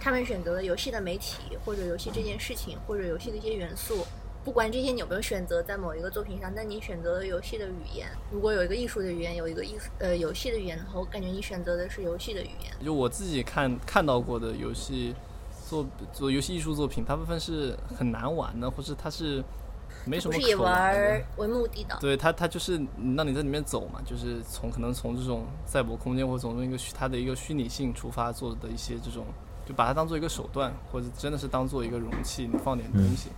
他们选择了游戏的媒体或者游戏这件事情或者游戏的一些元素。不管这些你有没有选择在某一个作品上，但你选择了游戏的语言。如果有一个艺术的语言，有一个艺术呃游戏的语言的话，我感觉你选择的是游戏的语言。就我自己看看到过的游戏做做游戏艺术作品，大部分是很难玩的，或者它是没什不是以么可玩玩儿。为目的的。对它，它就是让你在里面走嘛，就是从可能从这种赛博空间或者从一个虚它的一个虚拟性出发做的一些这种，就把它当做一个手段，或者真的是当做一个容器，你放点东西。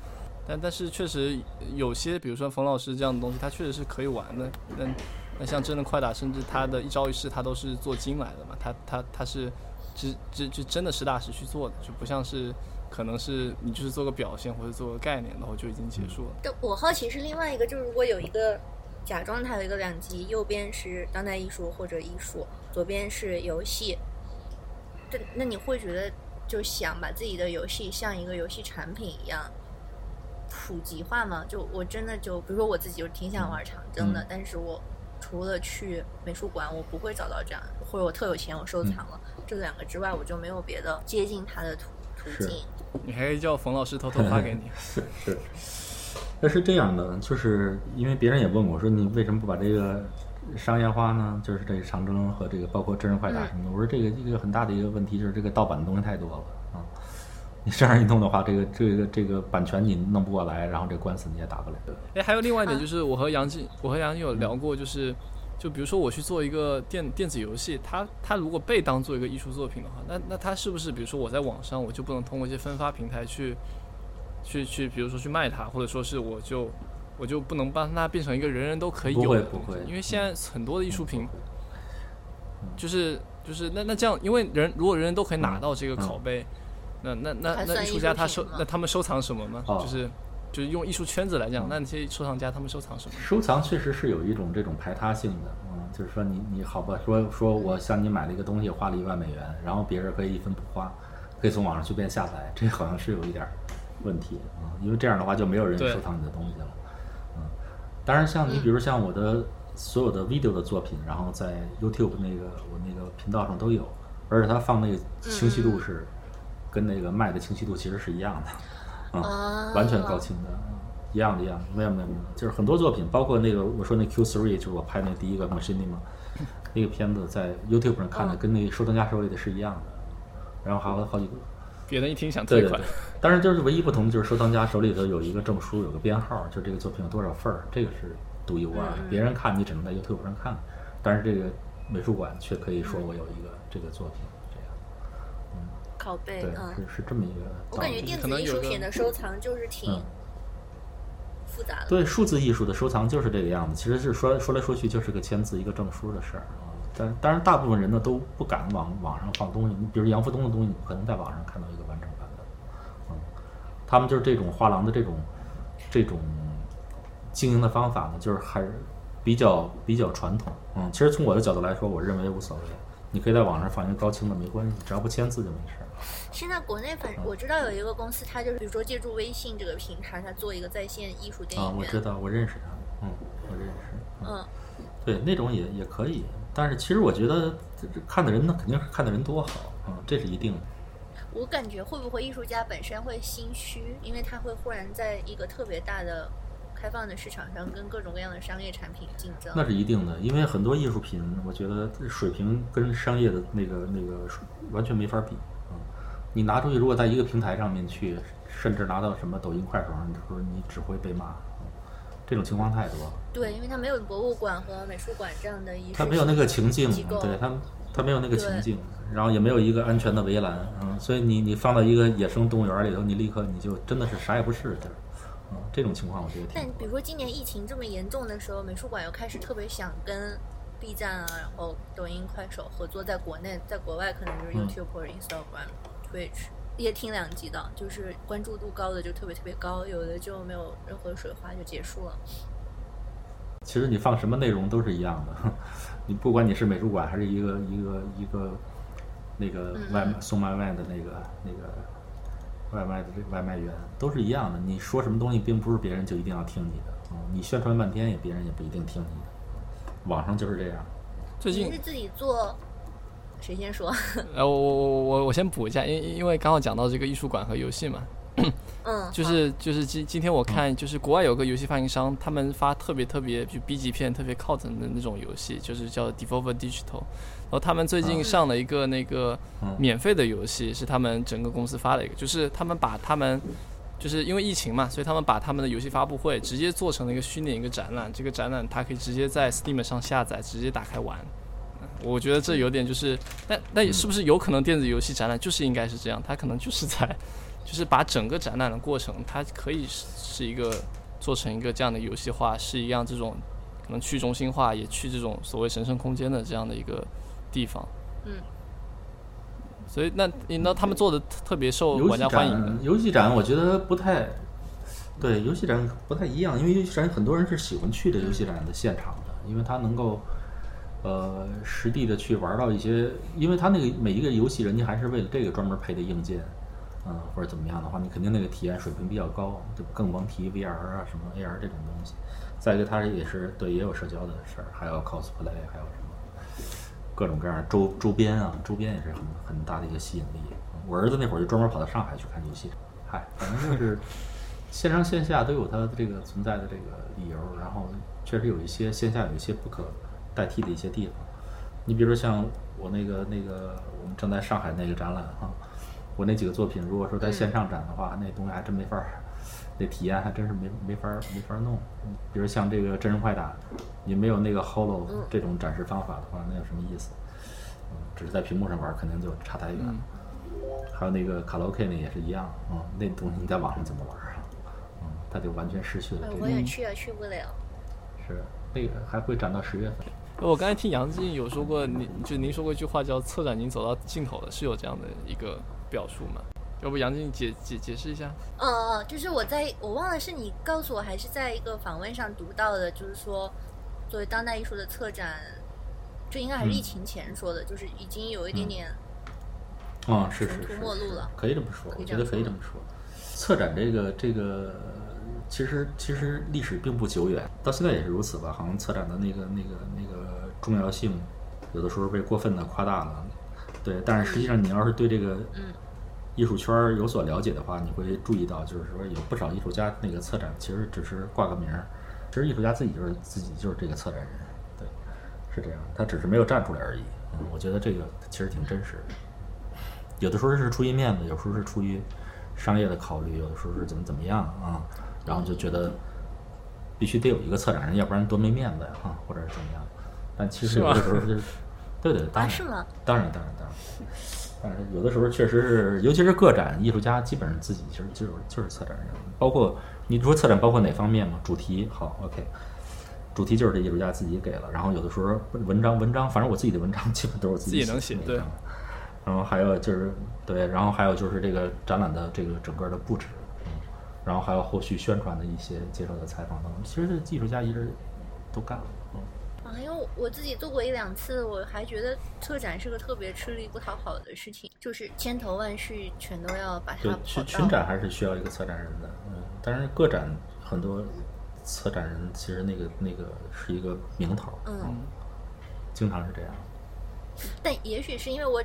但但是确实有些，比如说冯老师这样的东西，它确实是可以玩的。但那像真的快打，甚至他的一招一式，他都是做精来的嘛，他他他是只只就真的实打实去做的，就不像是可能是你就是做个表现或者做个概念，然后就已经结束了。但我好奇是另外一个，就是如果有一个假装它有一个两极，右边是当代艺术或者艺术，左边是游戏，这那你会觉得就想把自己的游戏像一个游戏产品一样普及化吗？就我真的就比如说我自己就挺想玩长征的，嗯但是我除了去美术馆，我不会找到这样，或者我特有钱我收藏了、这两个之外，我就没有别的接近它的途途是径。你还可以叫冯老师偷偷发给你。是是，那是这样的，就是因为别人也问我说，你为什么不把这个商业化呢？就是这个长征和这个包括真人快打什么的，我说这个一个很大的一个问题就是这个盗版的东西太多了啊。你这样一弄的话，这个这个这个版权你弄不过来，然后这官司你也打不了。哎，还有另外一点就是，我和杨静，我和杨静有聊过，就是，就比如说我去做一个电电子游戏，它它如果被当做一个艺术作品的话，那那它是不是，比如说我在网上，我就不能通过一些分发平台去，去去，比如说去卖它，或者说是我就我就不能帮它变成一个人人都可以有的东西会不会。因为现在很多的艺术品，就是就是那那这样，因为人如果人人都可以拿到这个拷贝，那那那那艺术家他收那他们收藏什么呢？哦。就是就是用艺术圈子来讲，那那些收藏家他们收藏什么？收藏确实是有一种这种排他性的，嗯，就是说你你好吧，说说我向你买了一个东西，花了一万美元，然后别人可以一分不花，可以从网上随便下载，这好像是有一点儿问题啊、因为这样的话就没有人收藏你的东西了，嗯，当然像你比如像我的所有的 video 的作品，然后在 YouTube 那个我那个频道上都有，而且它放那个清晰度是跟那个卖的清晰度其实是一样的，啊、啊完全高清的，嗯一样的，一样的，没有没有没有，就是很多作品，包括那个我说那 Q three，就是我拍那第一个 Machinima，那个片子在 YouTube 上看的，嗯跟那个收藏家手里的是一样的，然后还有好几个，别人一听想退款。对对对，，当然就是唯一不同就是收藏家手里头有一个证书，有个编号，就这个作品有多少份儿，这个是独一无二的，嗯。别人看你只能在 YouTube 上看，但是这个美术馆却可以说我有一个这个作品，拷贝，对，嗯，是是这么一个我。感觉电子艺术品的收藏就是挺嗯复杂的。对，数字艺术的收藏就是这个样子，其实是说说来说去就是个签字一个证书的事儿啊。但当然，大部分人呢都不敢往网上放东西。你比如杨福东的东西，你不可能在网上看到一个完整版的。嗯，他们就是这种画廊的这种这种经营的方法呢，就是还是比较比较传统。嗯，其实从我的角度来说，我认为无所谓。你可以在网上放一个高清的没关系，只要不签字就没事儿。现在国内反我知道有一个公司，它就是比如说借助微信这个平台，它做一个在线艺术电啊。我知道，我认识他，嗯，我认识。嗯，对，那种也也可以，但是其实我觉得这这看的人那，肯定是看的人多好啊、这是一定的。我感觉会不会艺术家本身会心虚，因为他会忽然在一个特别大的开放的市场上跟各种各样的商业产品竞争。那是一定的，因为很多艺术品，我觉得水平跟商业的那个那个完全没法比啊、你拿出去，如果在一个平台上面去，甚至拿到什么抖音、快手上，你说你只会被骂。嗯这种情况太多了，对，因为它没有博物馆和美术馆这样的艺术它没有那个情境，对它它没有那个情境，然后也没有一个安全的围栏，嗯，所以你你放到一个野生动物园里头，你立刻你就真的是啥也不是，就是，嗯，这种情况我觉得挺但比如说今年疫情这么严重的时候，美术馆又开始特别想跟 B 站啊，然后抖音、快手合作，在国内，在国外可能就是嗯。YouTube 或者 Instagram、Twitch，也挺两极的，就是关注度高的就特别特别高，有的就没有任何水花就结束了。其实你放什么内容都是一样的，你不管你是美术馆还是一个一个一个那个嗯外送外卖的那个那个外卖的这个外卖员都是一样的。你说什么东西，并不是别人就一定要听你的，嗯，你宣传半天也别人也不一定听你的。网上就是这样，最近是自己做，谁先说？呃，我我我我我先补一下，因因为刚好讲到这个艺术馆和游戏嘛，嗯，就是就是今今天我看就是国外有个游戏发行商，他们发特别特别就 B 级片特别靠整的那种游戏，就是叫 Devolver Digital，然后他们最近上了一个那个嗯免费的游戏，是他们整个公司发的一个，就是他们把他们。就是因为疫情嘛，所以他们把他们的游戏发布会直接做成了一个虚拟一个展览。这个展览它可以直接在 Steam 上下载，直接打开玩。嗯我觉得这有点就是，但但是不是有可能电子游戏展览就是应该是这样？它可能就是在，就是把整个展览的过程，它可以是是一个做成一个这样的游戏化，是一样这种可能去中心化，也去这种所谓神圣空间的这样的一个地方。嗯。所以那那他们做的特特别受玩家欢迎的展，，游戏展我觉得不太，对，游戏展不太一样，因为游戏展很多人是喜欢去的游戏展的现场的，因为它能够，呃，实地的去玩到一些，因为他那个每一个游戏人家还是为了这个专门配的硬件，嗯，或者怎么样的话，你肯定那个体验水平比较高，就更甭提 VR 啊什么 AR 这种东西。再一个，它也是对也有社交的事儿，还有 cosplay，还有什么。各种各样周周边啊，周边也是很很大的一个吸引力。我儿子那会儿就专门跑到上海去看游戏，嗨，反正就是 线上线下都有它这个存在的这个理由，然后确实有一些线下有一些不可代替的一些地方。你比如说像我那个那个我们正在上海那个展览哈、我那几个作品如果说在线上展的话，那东西还真没法儿，那体验还真是没没法儿没法儿弄。嗯比如像这个真人快打，你没有那个 Holo 这种展示方法的话，那有什么意思？嗯，只是在屏幕上玩儿，肯定就差太远了。还有那个卡拉 OK 那也是一样，嗯，那东西你在网上怎么玩儿啊？嗯，它就完全失去了哎这个。我也去也，去不了。是那个还会展到十月份。我刚才听杨静有说过，您就您说过一句话叫“策展已经走到尽头了”，是有这样的一个表述嘛？要不杨静解解解释一下？呃呃，就是我在我忘了是你告诉我还是在一个访问上读到的，就是说作为当代艺术的策展，这应该还是嗯疫情前说的，就是已经有一点点啊、是是穷途是，末路了。可以这么说，我觉得可以这么说。策展这个这个，其实其实历史并不久远，到现在也是如此吧。好像策展的那个那个那个重要性，有的时候被过分的夸大了。对，但是实际上你要是对这个嗯艺术圈儿有所了解的话，你会注意到，就是说有不少艺术家那个策展其实只是挂个名儿，其实艺术家自己就是自己就是这个策展人，对，是这样，他只是没有站出来而已。嗯，我觉得这个其实挺真实的。有的时候是出于面子，有时候是出于商业的考虑，有的时候是怎么怎么样啊，然后就觉得必须得有一个策展人，要不然多没面子呀啊，或者是怎么样。但其实有的时候就是，对对，当啊，然是吗？当然，当然，当然。但是有的时候确实是，尤其是个展艺术家，基本上自己其实就是就是策展人。包括你说策展包括哪方面嘛？主题好，OK，主题就是这艺术家自己给了。然后有的时候文章文章，反正我自己的文章基本都是我自己自己能写对的文章然后还有就是对，然后还有就是这个展览的这个整个的布置，嗯，然后还有后续宣传的一些接受的采访等等。其实这艺术家一直都干了，嗯。啊，因为我自己做过一两次，我还觉得策展是个特别吃力不讨好的事情，就是千头万绪全都要把它对跑，到。群群展还是需要一个策展人的，嗯，但是个展很多策展人其实那个那个是一个名头，嗯，经常是这样。但也许是因为我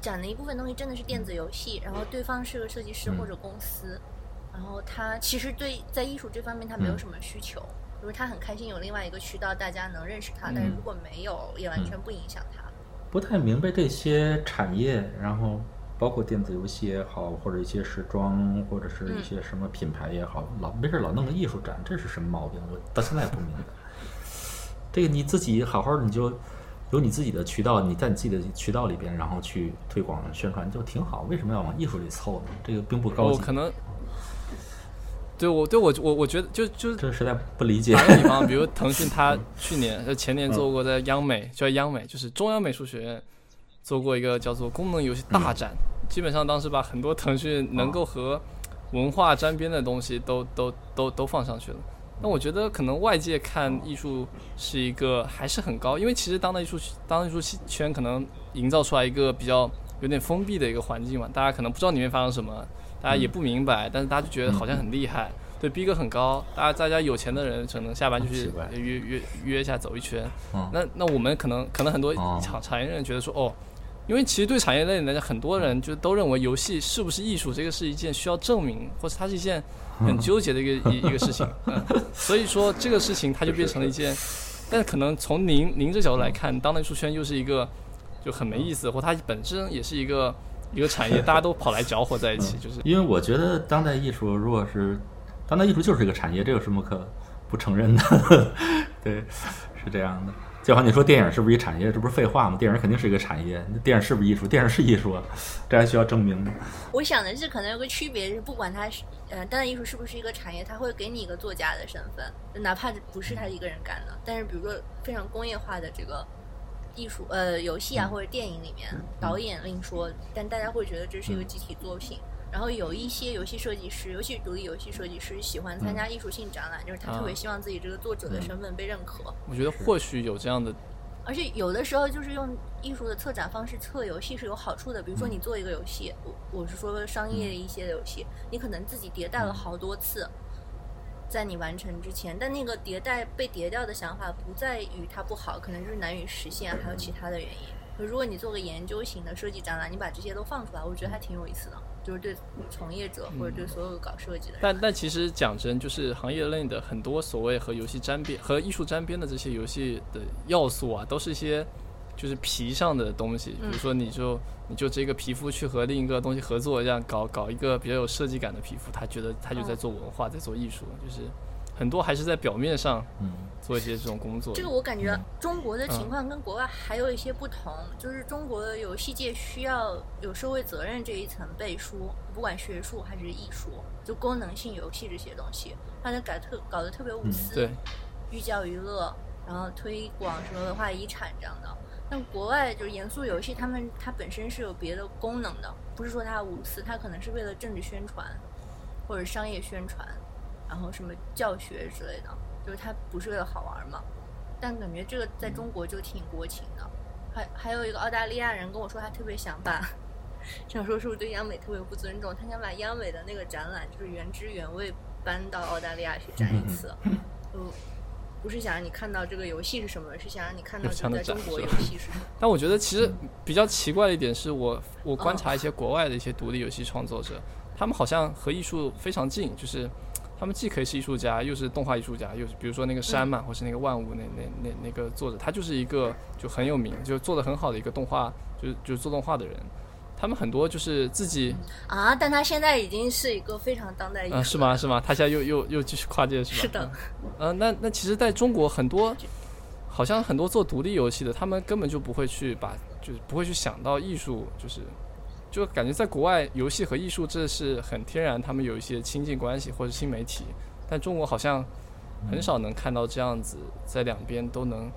展的一部分东西真的是电子游戏，然后对方是个设计师嗯或者公司，啊，然后他其实对在艺术这方面他没有什么需求，就是他很开心有另外一个渠道大家能认识他，但是如果没有，也完全不影响他。不太明白这些产业，然后包括电子游戏也好，或者一些时装，或者是一些什么品牌也好，老没事老弄个艺术展，这是什么毛病？我到现在也不明白。这个你自己好好的，你就有你自己的渠道，你在你自己的渠道里边，然后去推广宣传就挺好。为什么要往艺术里凑呢？这个并不高级。我可能，对我对我我我觉得就就这实在不理解。打个比方，比如腾讯，它去年呃前年做过在央美，就在央美，就是中央美术学院做过一个叫做功能游戏大展，基本上当时把很多腾讯能够和文化沾边的东西都都都都放上去了。那我觉得可能外界看艺术是一个还是很高，因为其实当代艺术当代艺术圈可能营造出来一个比较有点封闭的一个环境嘛，大家可能不知道里面发生什么，大家也不明白，但是大家就觉得好像很厉害，对逼格很高，大家大家有钱的人可能下班就去约约约一下走一圈，那那我们可能可能很多产产业人觉得说哦。因为其实对产业链来讲，很多人就都认为游戏是不是艺术，这个是一件需要证明，或者它是一件很纠结的一个一一个事情。所以说这个事情它就变成了一件，但是可能从您您这角度来看，当代艺术圈又是一个就很没意思，或它本身也是一个一个产业，大家都跑来搅和在一起，就是。因为我觉得当代艺术如果是当代艺术就是一个产业，这有什么可不承认的？对，是这样的。就好，你说电影是不是一产业？这不是废话吗？电影肯定是一个产业。电影是不是艺术？电影是艺术，这还需要证明吗？我想的是，可能有个区别是，不管它是呃，当代艺术是不是一个产业，它会给你一个作家的身份，哪怕不是他一个人干的。但是，比如说非常工业化的这个艺术，呃，游戏啊或者电影里面，导演另说，但大家会觉得这是一个集体作品。然后有一些游戏设计师，尤其是独立游戏设计师，喜欢参加艺术性展览，就是他特别希望自己这个作者的身份被认可。我觉得或许有这样的，而且有的时候就是用艺术的策展方式测游戏是有好处的。比如说你做一个游戏，我我是说商业一些的游戏，你可能自己迭代了好多次，在你完成之前，但那个迭代被迭掉的想法不在于它不好，可能就是难以实现，还有其他的原因。如果你做个研究型的设计展览，你把这些都放出来，我觉得还挺有意思的。就是对从业者或者对所有搞设计的人，但但其实讲真，就是行业内的很多所谓和游戏沾边、和艺术沾边的这些游戏的要素啊，都是一些就是皮上的东西。比如说，你就你就这个皮肤去和另一个东西合作，这样搞搞一个比较有设计感的皮肤，他觉得他就在做文化，在做艺术，就是。很多还是在表面上，嗯，做一些这种工作。这个我感觉中国的情况跟国外还有一些不同，就是中国的游戏界需要有社会责任这一层背书，不管学术还是艺术，就功能性游戏这些东西，他能改特搞得特别无私，对，寓教于乐，然后推广什么文化遗产这样的。但国外就是严肃游戏，他们它本身是有别的功能的，不是说它无私，它可能是为了政治宣传或者商业宣传。然后什么教学之类的，就是它不是为了好玩嘛。但感觉这个在中国就挺国情的。还还有一个澳大利亚人跟我说，他特别想把，想说是不是对央美特别不尊重？他想把央美的那个展览，就是原汁原味搬到澳大利亚去展一次。就不是想让你看到这个游戏是什么，是想让你看到在中国游戏是什么。但我觉得其实比较奇怪的一点是我我观察一些国外的一些独立游戏创作者，他们好像和艺术非常近，就是。他们既可以是艺术家，又是动画艺术家，又是比如说那个山嘛，或是那个万物那那那那个作者，他就是一个就很有名，就做的很好的一个动画，就是就是做动画的人。他们很多就是自己啊，但他现在已经是一个非常当代艺术，是吗？是吗？他现在又又又继续跨界是吧？是的。嗯，那那其实在中国很多，好像很多做独立游戏的，他们根本就不会去把，就是不会去想到艺术，就是。就感觉在国外，游戏和艺术这是很天然，他们有一些亲近关系或者新媒体，但中国好像很少能看到这样子，在两边都能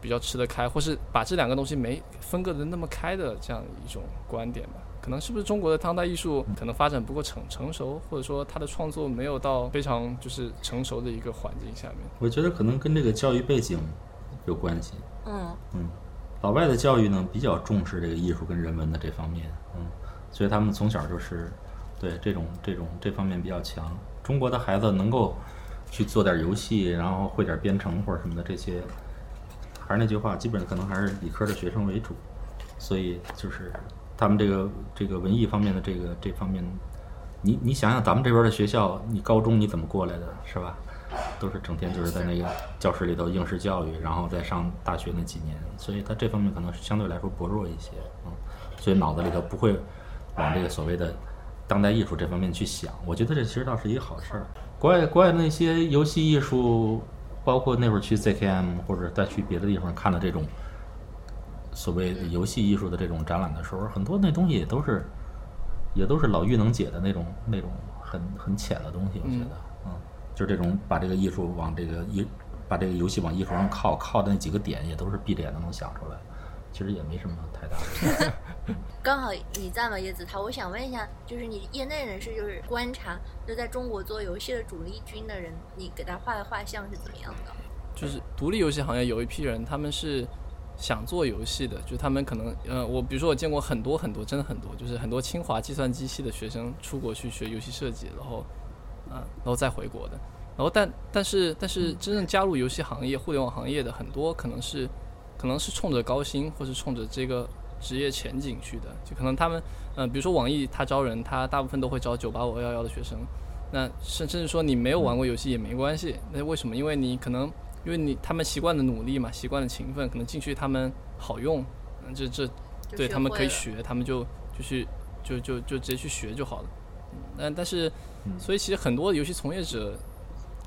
比较吃得开，或是把这两个东西没分割的那么开的这样一种观点吧。可能是不是中国的当代艺术可能发展不够成成熟，或者说他的创作没有到非常就是成熟的一个环境下面？我觉得可能跟这个教育背景有关系。嗯嗯。老外的教育呢，比较重视这个艺术跟人文的这方面，嗯，所以他们从小就是对这种这种这方面比较强。中国的孩子能够去做点游戏，然后会点编程或者什么的这些，还是那句话，基本上可能还是理科的学生为主。所以就是他们这个这个文艺方面的这个这方面你你想想咱们这边的学校，你高中你怎么过来的，是吧？都是整天就是在那个教室里头应试教育，然后再上大学那几年，所以他这方面可能是相对来说薄弱一些，嗯，所以脑子里头不会往这个所谓的当代艺术这方面去想。我觉得这其实倒是一个好事儿。国外国外那些游戏艺术，包括那会儿去 ZKM 或者再去别的地方看的这种所谓的游戏艺术的这种展览的时候，很多那东西也都是也都是老玉能解的那种那种很很浅的东西，我觉得，嗯，就是这种把这个艺术往这个艺把这个游戏往艺术上靠，靠的那几个点也都是闭着眼都能想出来，其实也没什么太大的。刚好你在吗，叶子涛，我想问一下，就是你业内人士，就是观察，就在中国做游戏的主力军的人，你给他画的画像是怎么样的？就是独立游戏行业有一批人，他们是想做游戏的，就他们可能，呃，我比如说我见过很多很多，真的很多，就是很多清华计算机系的学生出国去学游戏设计，然后，嗯，然后再回国的，然后但但是但是真正加入游戏行业、互联网行业的很多，可能是可能是冲着高薪或是冲着这个职业前景去的，就可能他们，嗯、比如说网易他招人，他大部分都会招九八五二幺幺的学生，那甚甚至说你没有玩过游戏也没关系，那为什么？因为你可能因为你他们习惯的努力嘛，习惯的勤奋，可能进去他们好用，嗯，这这对他们可以学，他们就就去就就就直接去学就好了。嗯但但是，所以其实很多游戏从业者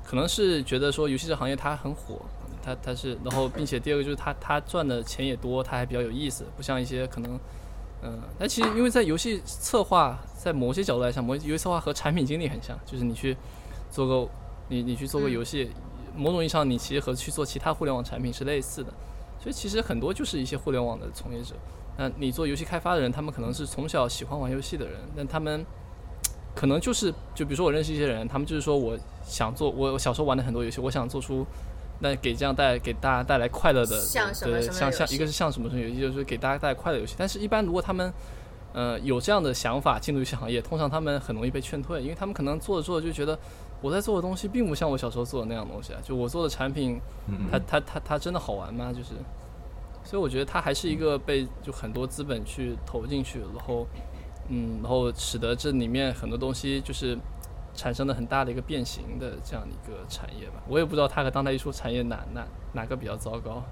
可能是觉得说游戏这行业它很火，它它是，然后并且第二个就是他他赚的钱也多，他还比较有意思，不像一些可能。嗯，但其实因为在游戏策划，在某些角度来讲，某些游戏策划和产品经理很像，就是你去做个你你去做个嗯游戏，某种意义上你其实和去做其他互联网产品是类似的，所以其实很多就是一些互联网的从业者。那你做游戏开发的人，他们可能是从小喜欢玩游戏的人，但他们可能就是就比如说我认识一些人，他们就是说我想做，我我小时候玩的很多游戏，我想做出那给这样带给大家带来快乐的，对，像什么什么像像一个是像什么什么游戏，就是给大家带来快乐游戏。但是，一般如果他们呃有这样的想法进入游戏行业，通常他们很容易被劝退，因为他们可能做着做着就觉得我在做的东西并不像我小时候做的那样东西啊，就我做的产品，嗯它它它它真的好玩吗？就是，所以我觉得它还是一个被就很多资本去投进去，然后嗯，然后使得这里面很多东西就是产生了很大的一个变形的这样一个产业吧。我也不知道它和当代艺术产业哪哪哪个比较糟糕。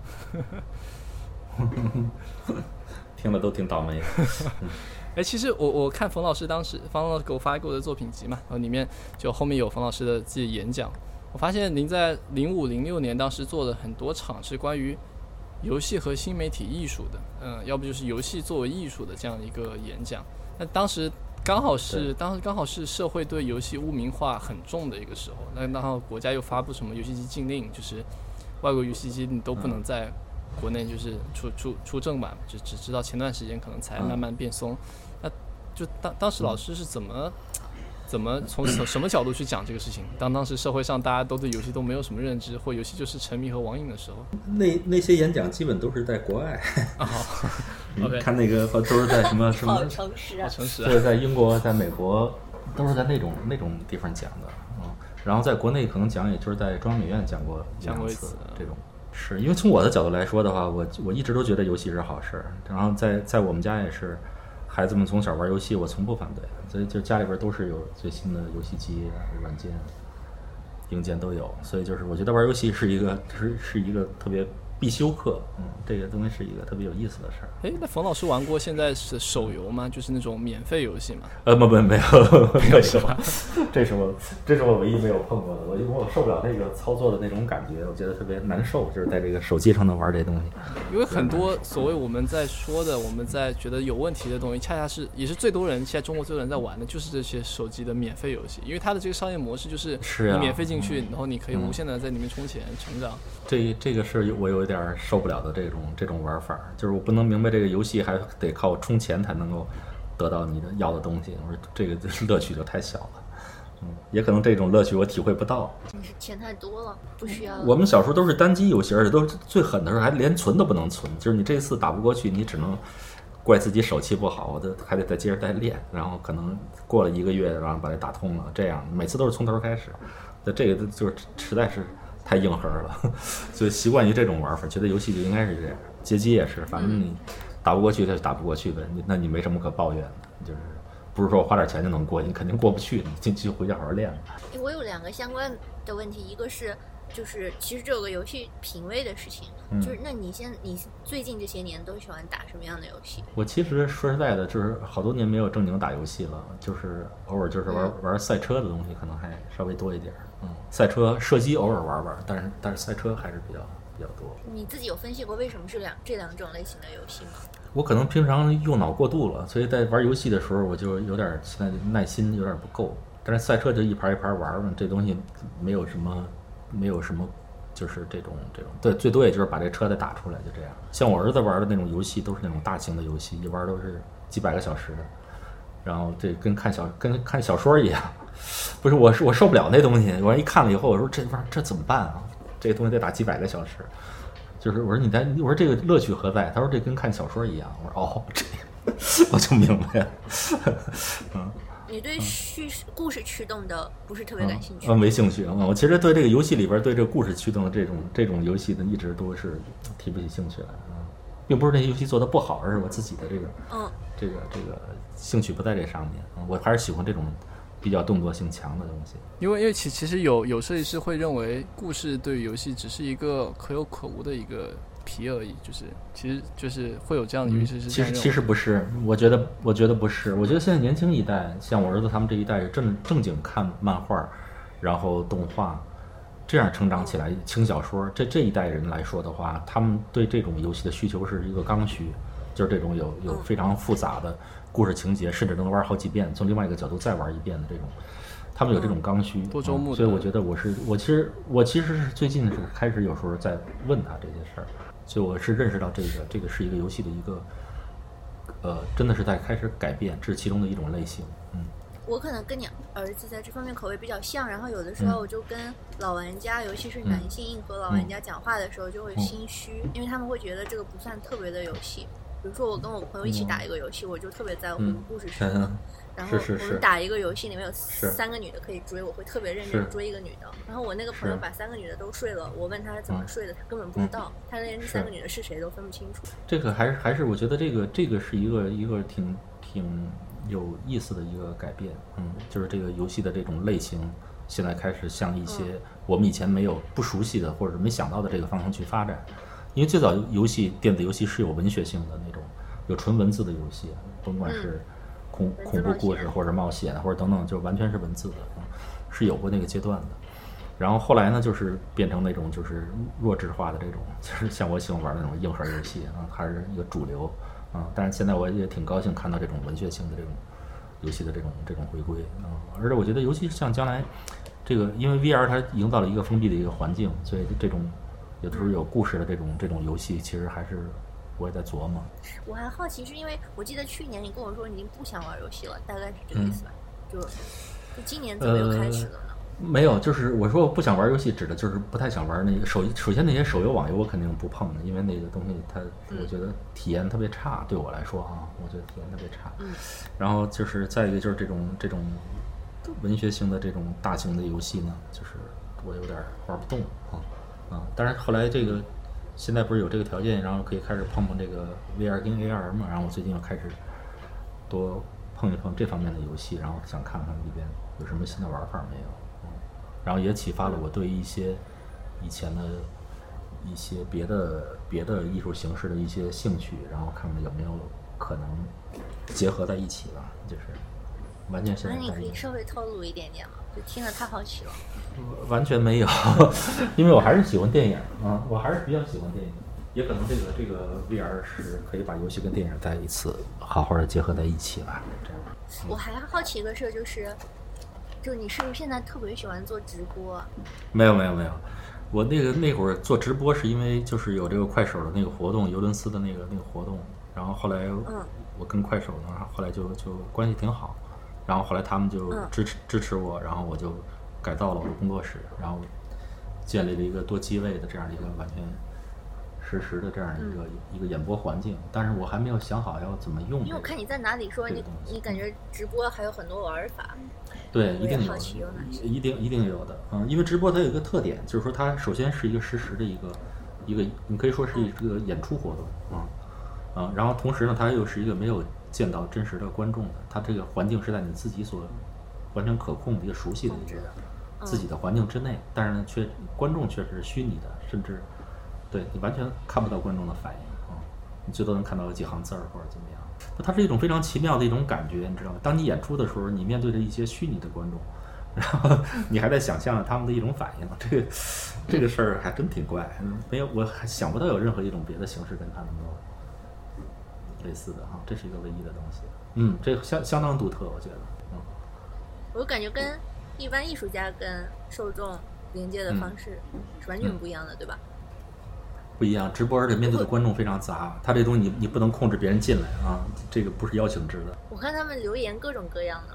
听了都挺倒霉的。哎，其实我我看冯老师当时冯老师给我发过的作品集嘛，然后里面就后面有冯老师的自己演讲。我发现您在零五零六年当时做了很多场是关于游戏和新媒体艺术的，嗯，要不就是游戏作为艺术的这样一个演讲。那当时刚好是当时刚好是社会对游戏污名化很重的一个时候，那然后国家又发布什么游戏机禁令，就是外国游戏机你都不能在国内就是出出出正版，就只知道前段时间可能才慢慢变松。那就当当时老师是怎么怎么从什 什么角度去讲这个事情？当当时社会上大家都对游戏都没有什么认知，或游戏就是沉迷和网瘾的时候，那那些演讲基本都是在国外，啊，好 你 OK 看那个都是在什么 什么好诚实啊！好诚实啊。对，在英国、在美国都是在那种那种地方讲的，嗯，然后在国内可能讲，也就是在中央美院讲过讲过一两次这种。是因为从我的角度来说的话，我我一直都觉得游戏是好事儿，然后在在我们家也是，孩子们从小玩游戏，我从不反对，所以就家里边都是有最新的游戏机、软件、硬件都有，所以就是我觉得玩游戏是一个是是一个特别必修课，嗯，这个东西是一个特别有意思的事儿。哎，那冯老师玩过现在是手游吗？就是那种免费游戏吗？呃，不不 没有没有什么？这是我这是我唯一没有碰过的，我因为我受不了那个操作的那种感觉，我觉得特别难受，就是在这个手机上能玩这东西。因为很多所谓我们在说的，我们在觉得有问题的东西，恰恰是也是最多人现在中国最多人在玩的，就是这些手机的免费游戏，因为它的这个商业模式就是是啊你免费进去，然后你可以无限的在里面充钱成长。这这个是我有一点儿受不了的这种这种玩法儿，就是我不能明白这个游戏还得靠充钱才能够得到你的要的东西，我说这个 乐趣就太小了。嗯，也可能这种乐趣我体会不到。你是钱太多了，不需要。我们小时候都是单机游戏，而且都是最狠的时候还连存都不能存，就是你这次打不过去，你只能怪自己手气不好，我都还得再接着再练，然后可能过了一个月，然后把它打通了，这样每次都是从头开始。那这个就是实在是太硬核了，所以习惯于这种玩法，觉得游戏就应该是这样。街机也是，反正你打不过去就打不过去呗，你那你没什么可抱怨的，就是不是说我花点钱就能过，你肯定过不去，你进去回家好好练。吧我有两个相关的问题，一个是就是其实这有个游戏品味的事情，嗯就是那你现你最近这些年都喜欢打什么样的游戏？我其实说实在的，就是好多年没有正经打游戏了，就是偶尔就是玩、玩赛车的东西，可能还稍微多一点儿。嗯，赛车射击偶尔玩玩，但是但是赛车还是比较比较多。你自己有分析过为什么是两这两种类型的游戏吗？我可能平常用脑过度了，所以在玩游戏的时候，我就有点儿现在耐心有点儿不够。但是赛车就一盘一盘玩儿嘛，这东西没有什么，没有什么，就是这种这种，对，最多也就是把这车再打出来，就这样。像我儿子玩的那种游戏，都是那种大型的游戏，一玩都是几百个小时的，然后这跟看小跟看小说一样。不是，我是我受不了那东西，我一看了以后，我说这玩意儿这怎么办啊？这个东西得打几百个小时。就是我说你在，我说这个乐趣何在？他说这跟看小说一样。我说哦，这样我就明白了。嗯，你对叙事故事驱动的不是特别感兴趣？嗯，没兴趣。嗯，我其实对这个游戏里边对这个故事驱动的这种这种游戏呢，一直都是提不起兴趣来。嗯，并不是那些游戏做的不好，而是我自己的这个嗯，这个这个兴趣不在这上面。嗯，我还是喜欢这种比较动作性强的东西。因为因为其其实有有设计师会认为故事对于游戏只是一个可有可无的一个皮而已，就是其实就是会有这样的游戏师这其实其实不是，我觉得我觉得不是，我觉得现在年轻一代，像我儿子他们这一代，正正经看漫画，然后动画，这样成长起来，轻小说，这这一代人来说的话，他们对这种游戏的需求是一个刚需，就是这种有有非常复杂的故事情节，甚至能玩好几遍，从另外一个角度再玩一遍的这种。他们有这种刚需，多周目嗯所以我觉得我是我其实我其实是最近是开始有时候在问他这些事儿，所以我是认识到这个这个是一个游戏的一个呃，真的是在开始改变，这是其中的一种类型。嗯，我可能跟你儿子在这方面口味比较像，然后有的时候嗯我就跟老玩家，尤其是男性硬核老玩家讲话的时候，就会心虚，因为他们会觉得这个不算特别的游戏。比如说我跟我朋友一起打一个游戏，我就特别在乎嗯故事 什么。嗯然后是是是我们打一个游戏，里面有三个女的可以追，我会特别认真是追一个女的。然后我那个朋友把三个女的都睡了，我问他是怎么嗯睡的，他根本不知道，他连这三个女的是谁都分不清楚。这个还是还是我觉得这个这个是一个一个挺挺有意思的一个改变。嗯，就是这个游戏的这种类型，现在开始向一些我们以前没有不熟悉的或者是没想到的这个方向去发展。因为最早游戏电子游戏是有文学性的那种，有纯文字的游戏，甭管是恐恐怖故事或者冒险或者等等，就完全是文字的，嗯，是有过那个阶段的。然后后来呢，就是变成那种就是弱智化的这种，就是像我喜欢玩那种硬核游戏啊，还是一个主流啊。但是现在我也挺高兴看到这种文学性的这种游戏的这种这种回归啊。而且我觉得，尤其是像将来这个，因为 VR 它营造了一个封闭的一个环境，所以这种有的时候有故事的这种这种游戏，其实还是我也在琢磨。我还好奇，是因为我记得去年你跟我说你已经不想玩游戏了，大概是这个意思吧？就就今年怎么又开始了呢？没有，就是我说我不想玩游戏，指的就是不太想玩那个手。首先那些手游网游我肯定不碰的，因为那个东西它，我觉得体验特别差，对我来说啊，我觉得体验特别差。嗯。然后就是再一个就是这种这种文学性的这种大型的游戏呢，就是我有点玩不动啊啊！但是后来这个现在不是有这个条件，然后可以开始碰碰这个 VR 跟 AR 嘛，然后我最近又开始多碰一碰这方面的游戏，然后想看看里边有什么新的玩法没有。嗯，然后也启发了我对一些以前的一些别的别的艺术形式的一些兴趣，然后看看有没有可能结合在一起吧，就是完全现那你。可以稍微透露一点点吗？就听着太好奇了。完全没有，因为我还是喜欢电影啊，我还是比较喜欢电影，也可能这个这个 VR 是可以把游戏跟电影在一次好好的结合在一起吧，这样。我还好奇一个事儿，就是，就你是不是现在特别喜欢做直播啊？没有没有没有，我那个那会儿做直播是因为就是有这个快手的那个活动，尤伦斯的那个那个活动，然后后来嗯我跟快手呢，后来就就关系挺好，然后后来他们就嗯。支持支持我，然后我就改造了我的工作室，然后建立了一个多机位的这样一个完全实时的这样一个、一个演播环境，但是我还没有想好要怎么用、这个。因为我看你在哪里说你你感觉直播还有很多玩法，对，一定有有一定一定有的，嗯，因为直播它有一个特点，就是说它首先是一个实时的一个一个，你可以说是一个演出活动，啊、啊，然后同时呢，它又是一个没有见到真实的观众的，它这个环境是在你自己所完全可控的一个熟悉的一个自己的环境之内，但是呢，却观众却是虚拟的，甚至对你完全看不到观众的反应啊，你最多能看到有几行字儿或者怎么样。那它是一种非常奇妙的一种感觉，你知道吗？当你演出的时候，你面对着一些虚拟的观众，然后你还在想象他们的一种反应，这个这个事儿还真挺怪，嗯没有，我还想不到有任何一种别的形式跟他能够类似的哈，这是一个唯一的东西。嗯，这相相当独特，我觉得。嗯，我感觉跟一般艺术家跟受众连接的方式是完全不一样的，对吧？不一样，直播而且面对的观众非常杂，他这东西你你不能控制别人进来啊，这个不是邀请制的。我看他们留言各种各样的，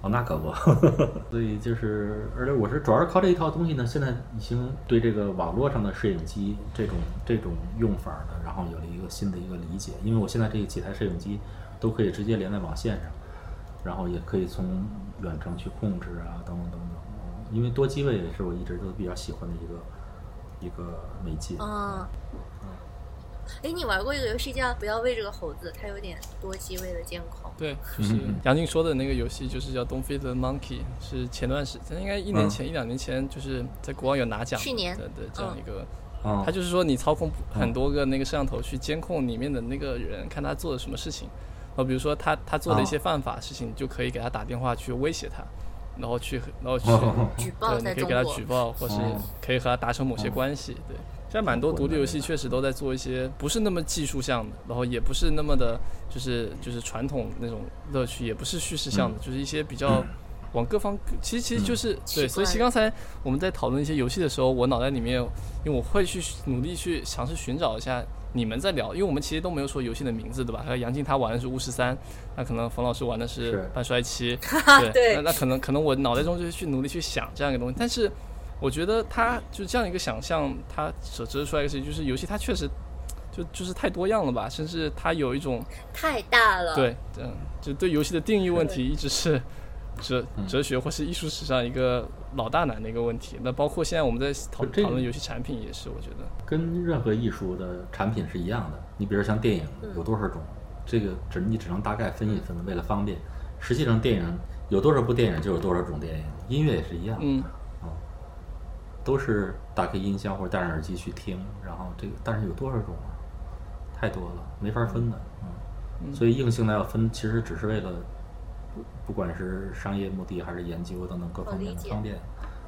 哦，那可不，所以就是，而且我是主要是靠这一套东西呢，现在已经对这个网络上的摄影机这种这种用法呢，然后有了一个新的一个理解。因为我现在这几台摄影机都可以直接连在网线上，然后也可以从远程去控制啊，等等等等。嗯因为多机位也是我一直都比较喜欢的一个一个媒介。嗯。哎，你玩过一个游戏叫《不要喂这个猴子》，它有点多机位的监控。对，就是杨静说的那个游戏，就是叫《Don't Feed the Monkey》，是前段时间，应该一年前、一两年前，就是在国外有拿奖去年的的这样一个。嗯它就是说，你操控很多个那个摄像头去监控里面的那个人，看他做了什么事情。然后比如说他他做了一些犯法的事情，你就可以给他打电话去威胁他，然后去然后去举报对，你可以给他举报，或是哦可以和他达成某些关系。对，现在蛮多独立游戏确实都在做一些不是那么技术向的，然后也不是那么的，就是就是传统那种乐趣，也不是叙事向的，就是一些比较往各方，其实其实就是对。所以其实刚才我们在讨论一些游戏的时候，我脑袋里面，因为我会去努力去尝试寻找一下。你们在聊，因为我们其实都没有说游戏的名字，对吧？还有杨静他玩的是巫师三，那可能冯老师玩的是是半衰期，对，对那那可能可能我脑袋中就是去努力去想这样一个东西，但是我觉得它就这样一个想象，它所折射出来一个事情，就是游戏它确实就就是太多样了吧，甚至它有一种太大了。，对，嗯，就对游戏的定义问题一直是哲嗯哲学或是艺术史上一个老大难的一个问题。那包括现在我们在讨讨论游戏产品也是，我觉得跟任何艺术的产品是一样的。你比如像电影有多少种，这个只你只能大概分一分，为了方便。实际上电影有多少部电影就有多少种电影，音乐也是一样，嗯，都是打开音箱或者戴上耳机去听，然后这个但是有多少种啊？太多了，没法分的，嗯。所以硬性的要分，其实只是为了不不管是商业目的还是研究等等各方面的方便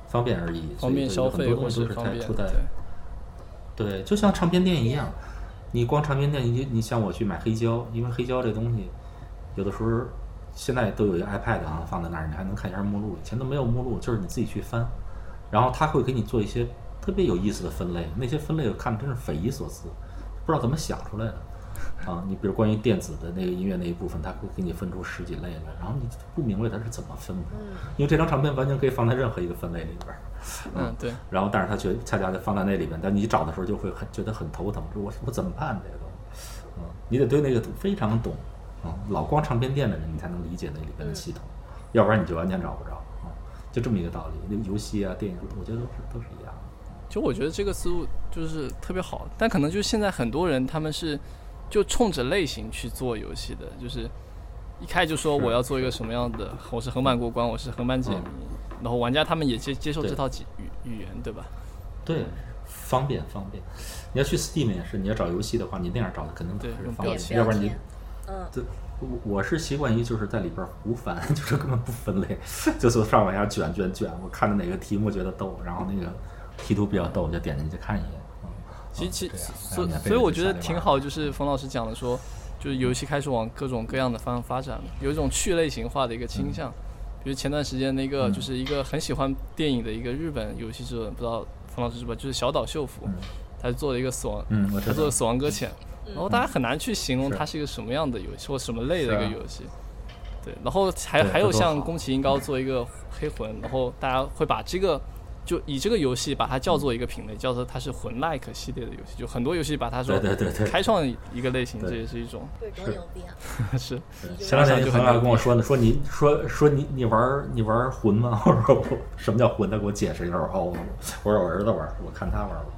方便而已。方便消费或所以很多东西都是是方便，在出在对，对，就像唱片店一样，你光唱片店，你你像我去买黑胶，因为黑胶这东西，有的时候现在都有一个 iPad 啊放在那儿，你还能看一下目录。以前都没有目录，就是你自己去翻，然后他会给你做一些特别有意思的分类，那些分类我看着真是匪夷所思，不知道怎么想出来的。啊，你比如关于电子的那个音乐那一部分，它会给你分出十几类来，然后你不明白它是怎么分的，因为这张唱片完全可以放在任何一个分类里边儿。嗯，对，然后但是他却恰恰就放在那里边，但你找的时候就会很觉得很头疼，说我我怎么办这个东西？嗯，你得对那个非常懂，嗯、老逛唱片店的人你才能理解那里边的系统，要不然你就完全找不着啊、就这么一个道理。那游戏啊、电影，我觉得都是都是一样的。其实我觉得这个思路就是特别好，但可能就是现在很多人他们是就冲着类型去做游戏的，就是一开就说我要做一个什么样的，我是横版过关，我是横版解谜，然后玩家他们也接接受这套语语言，对吧？对，方便方便。你要去 Steam 也是，你要找游戏的话，你那样找的肯定对用是方便，要不然你嗯，这我我是习惯于就是在里边胡翻，就是根本不分类，就从上往下卷卷卷。我看着哪个题目觉得逗，然后那个题图比较逗，我就点进去看一眼。嗯，其实其这样所所以我觉得挺好，就是冯老师讲的说，就是游戏开始往各种各样的方向发展了，有一种去类型化的一个倾向。比如前段时间那个嗯就是一个很喜欢电影的一个日本游戏制作人，不知道冯老师知道，就是小岛秀夫，嗯他做了一个死亡，他做了。死亡搁浅，然后大家很难去形容它是一个什么样的游戏或什么类的一个游戏。对，然后还还有像宫崎英高做一个黑魂，然后大家会把这个就以这个游戏把它叫做一个品类，叫做它是魂 like 系列的游戏，就很多游戏把它说对对对对开创一个类型，这也是一种对，多是牛逼啊！是前两天朋友还跟我说呢，说你说说你你玩你玩魂吗？我说我什么叫魂？他给我解释一下。我说哦，我说我儿子玩，我看他玩儿了。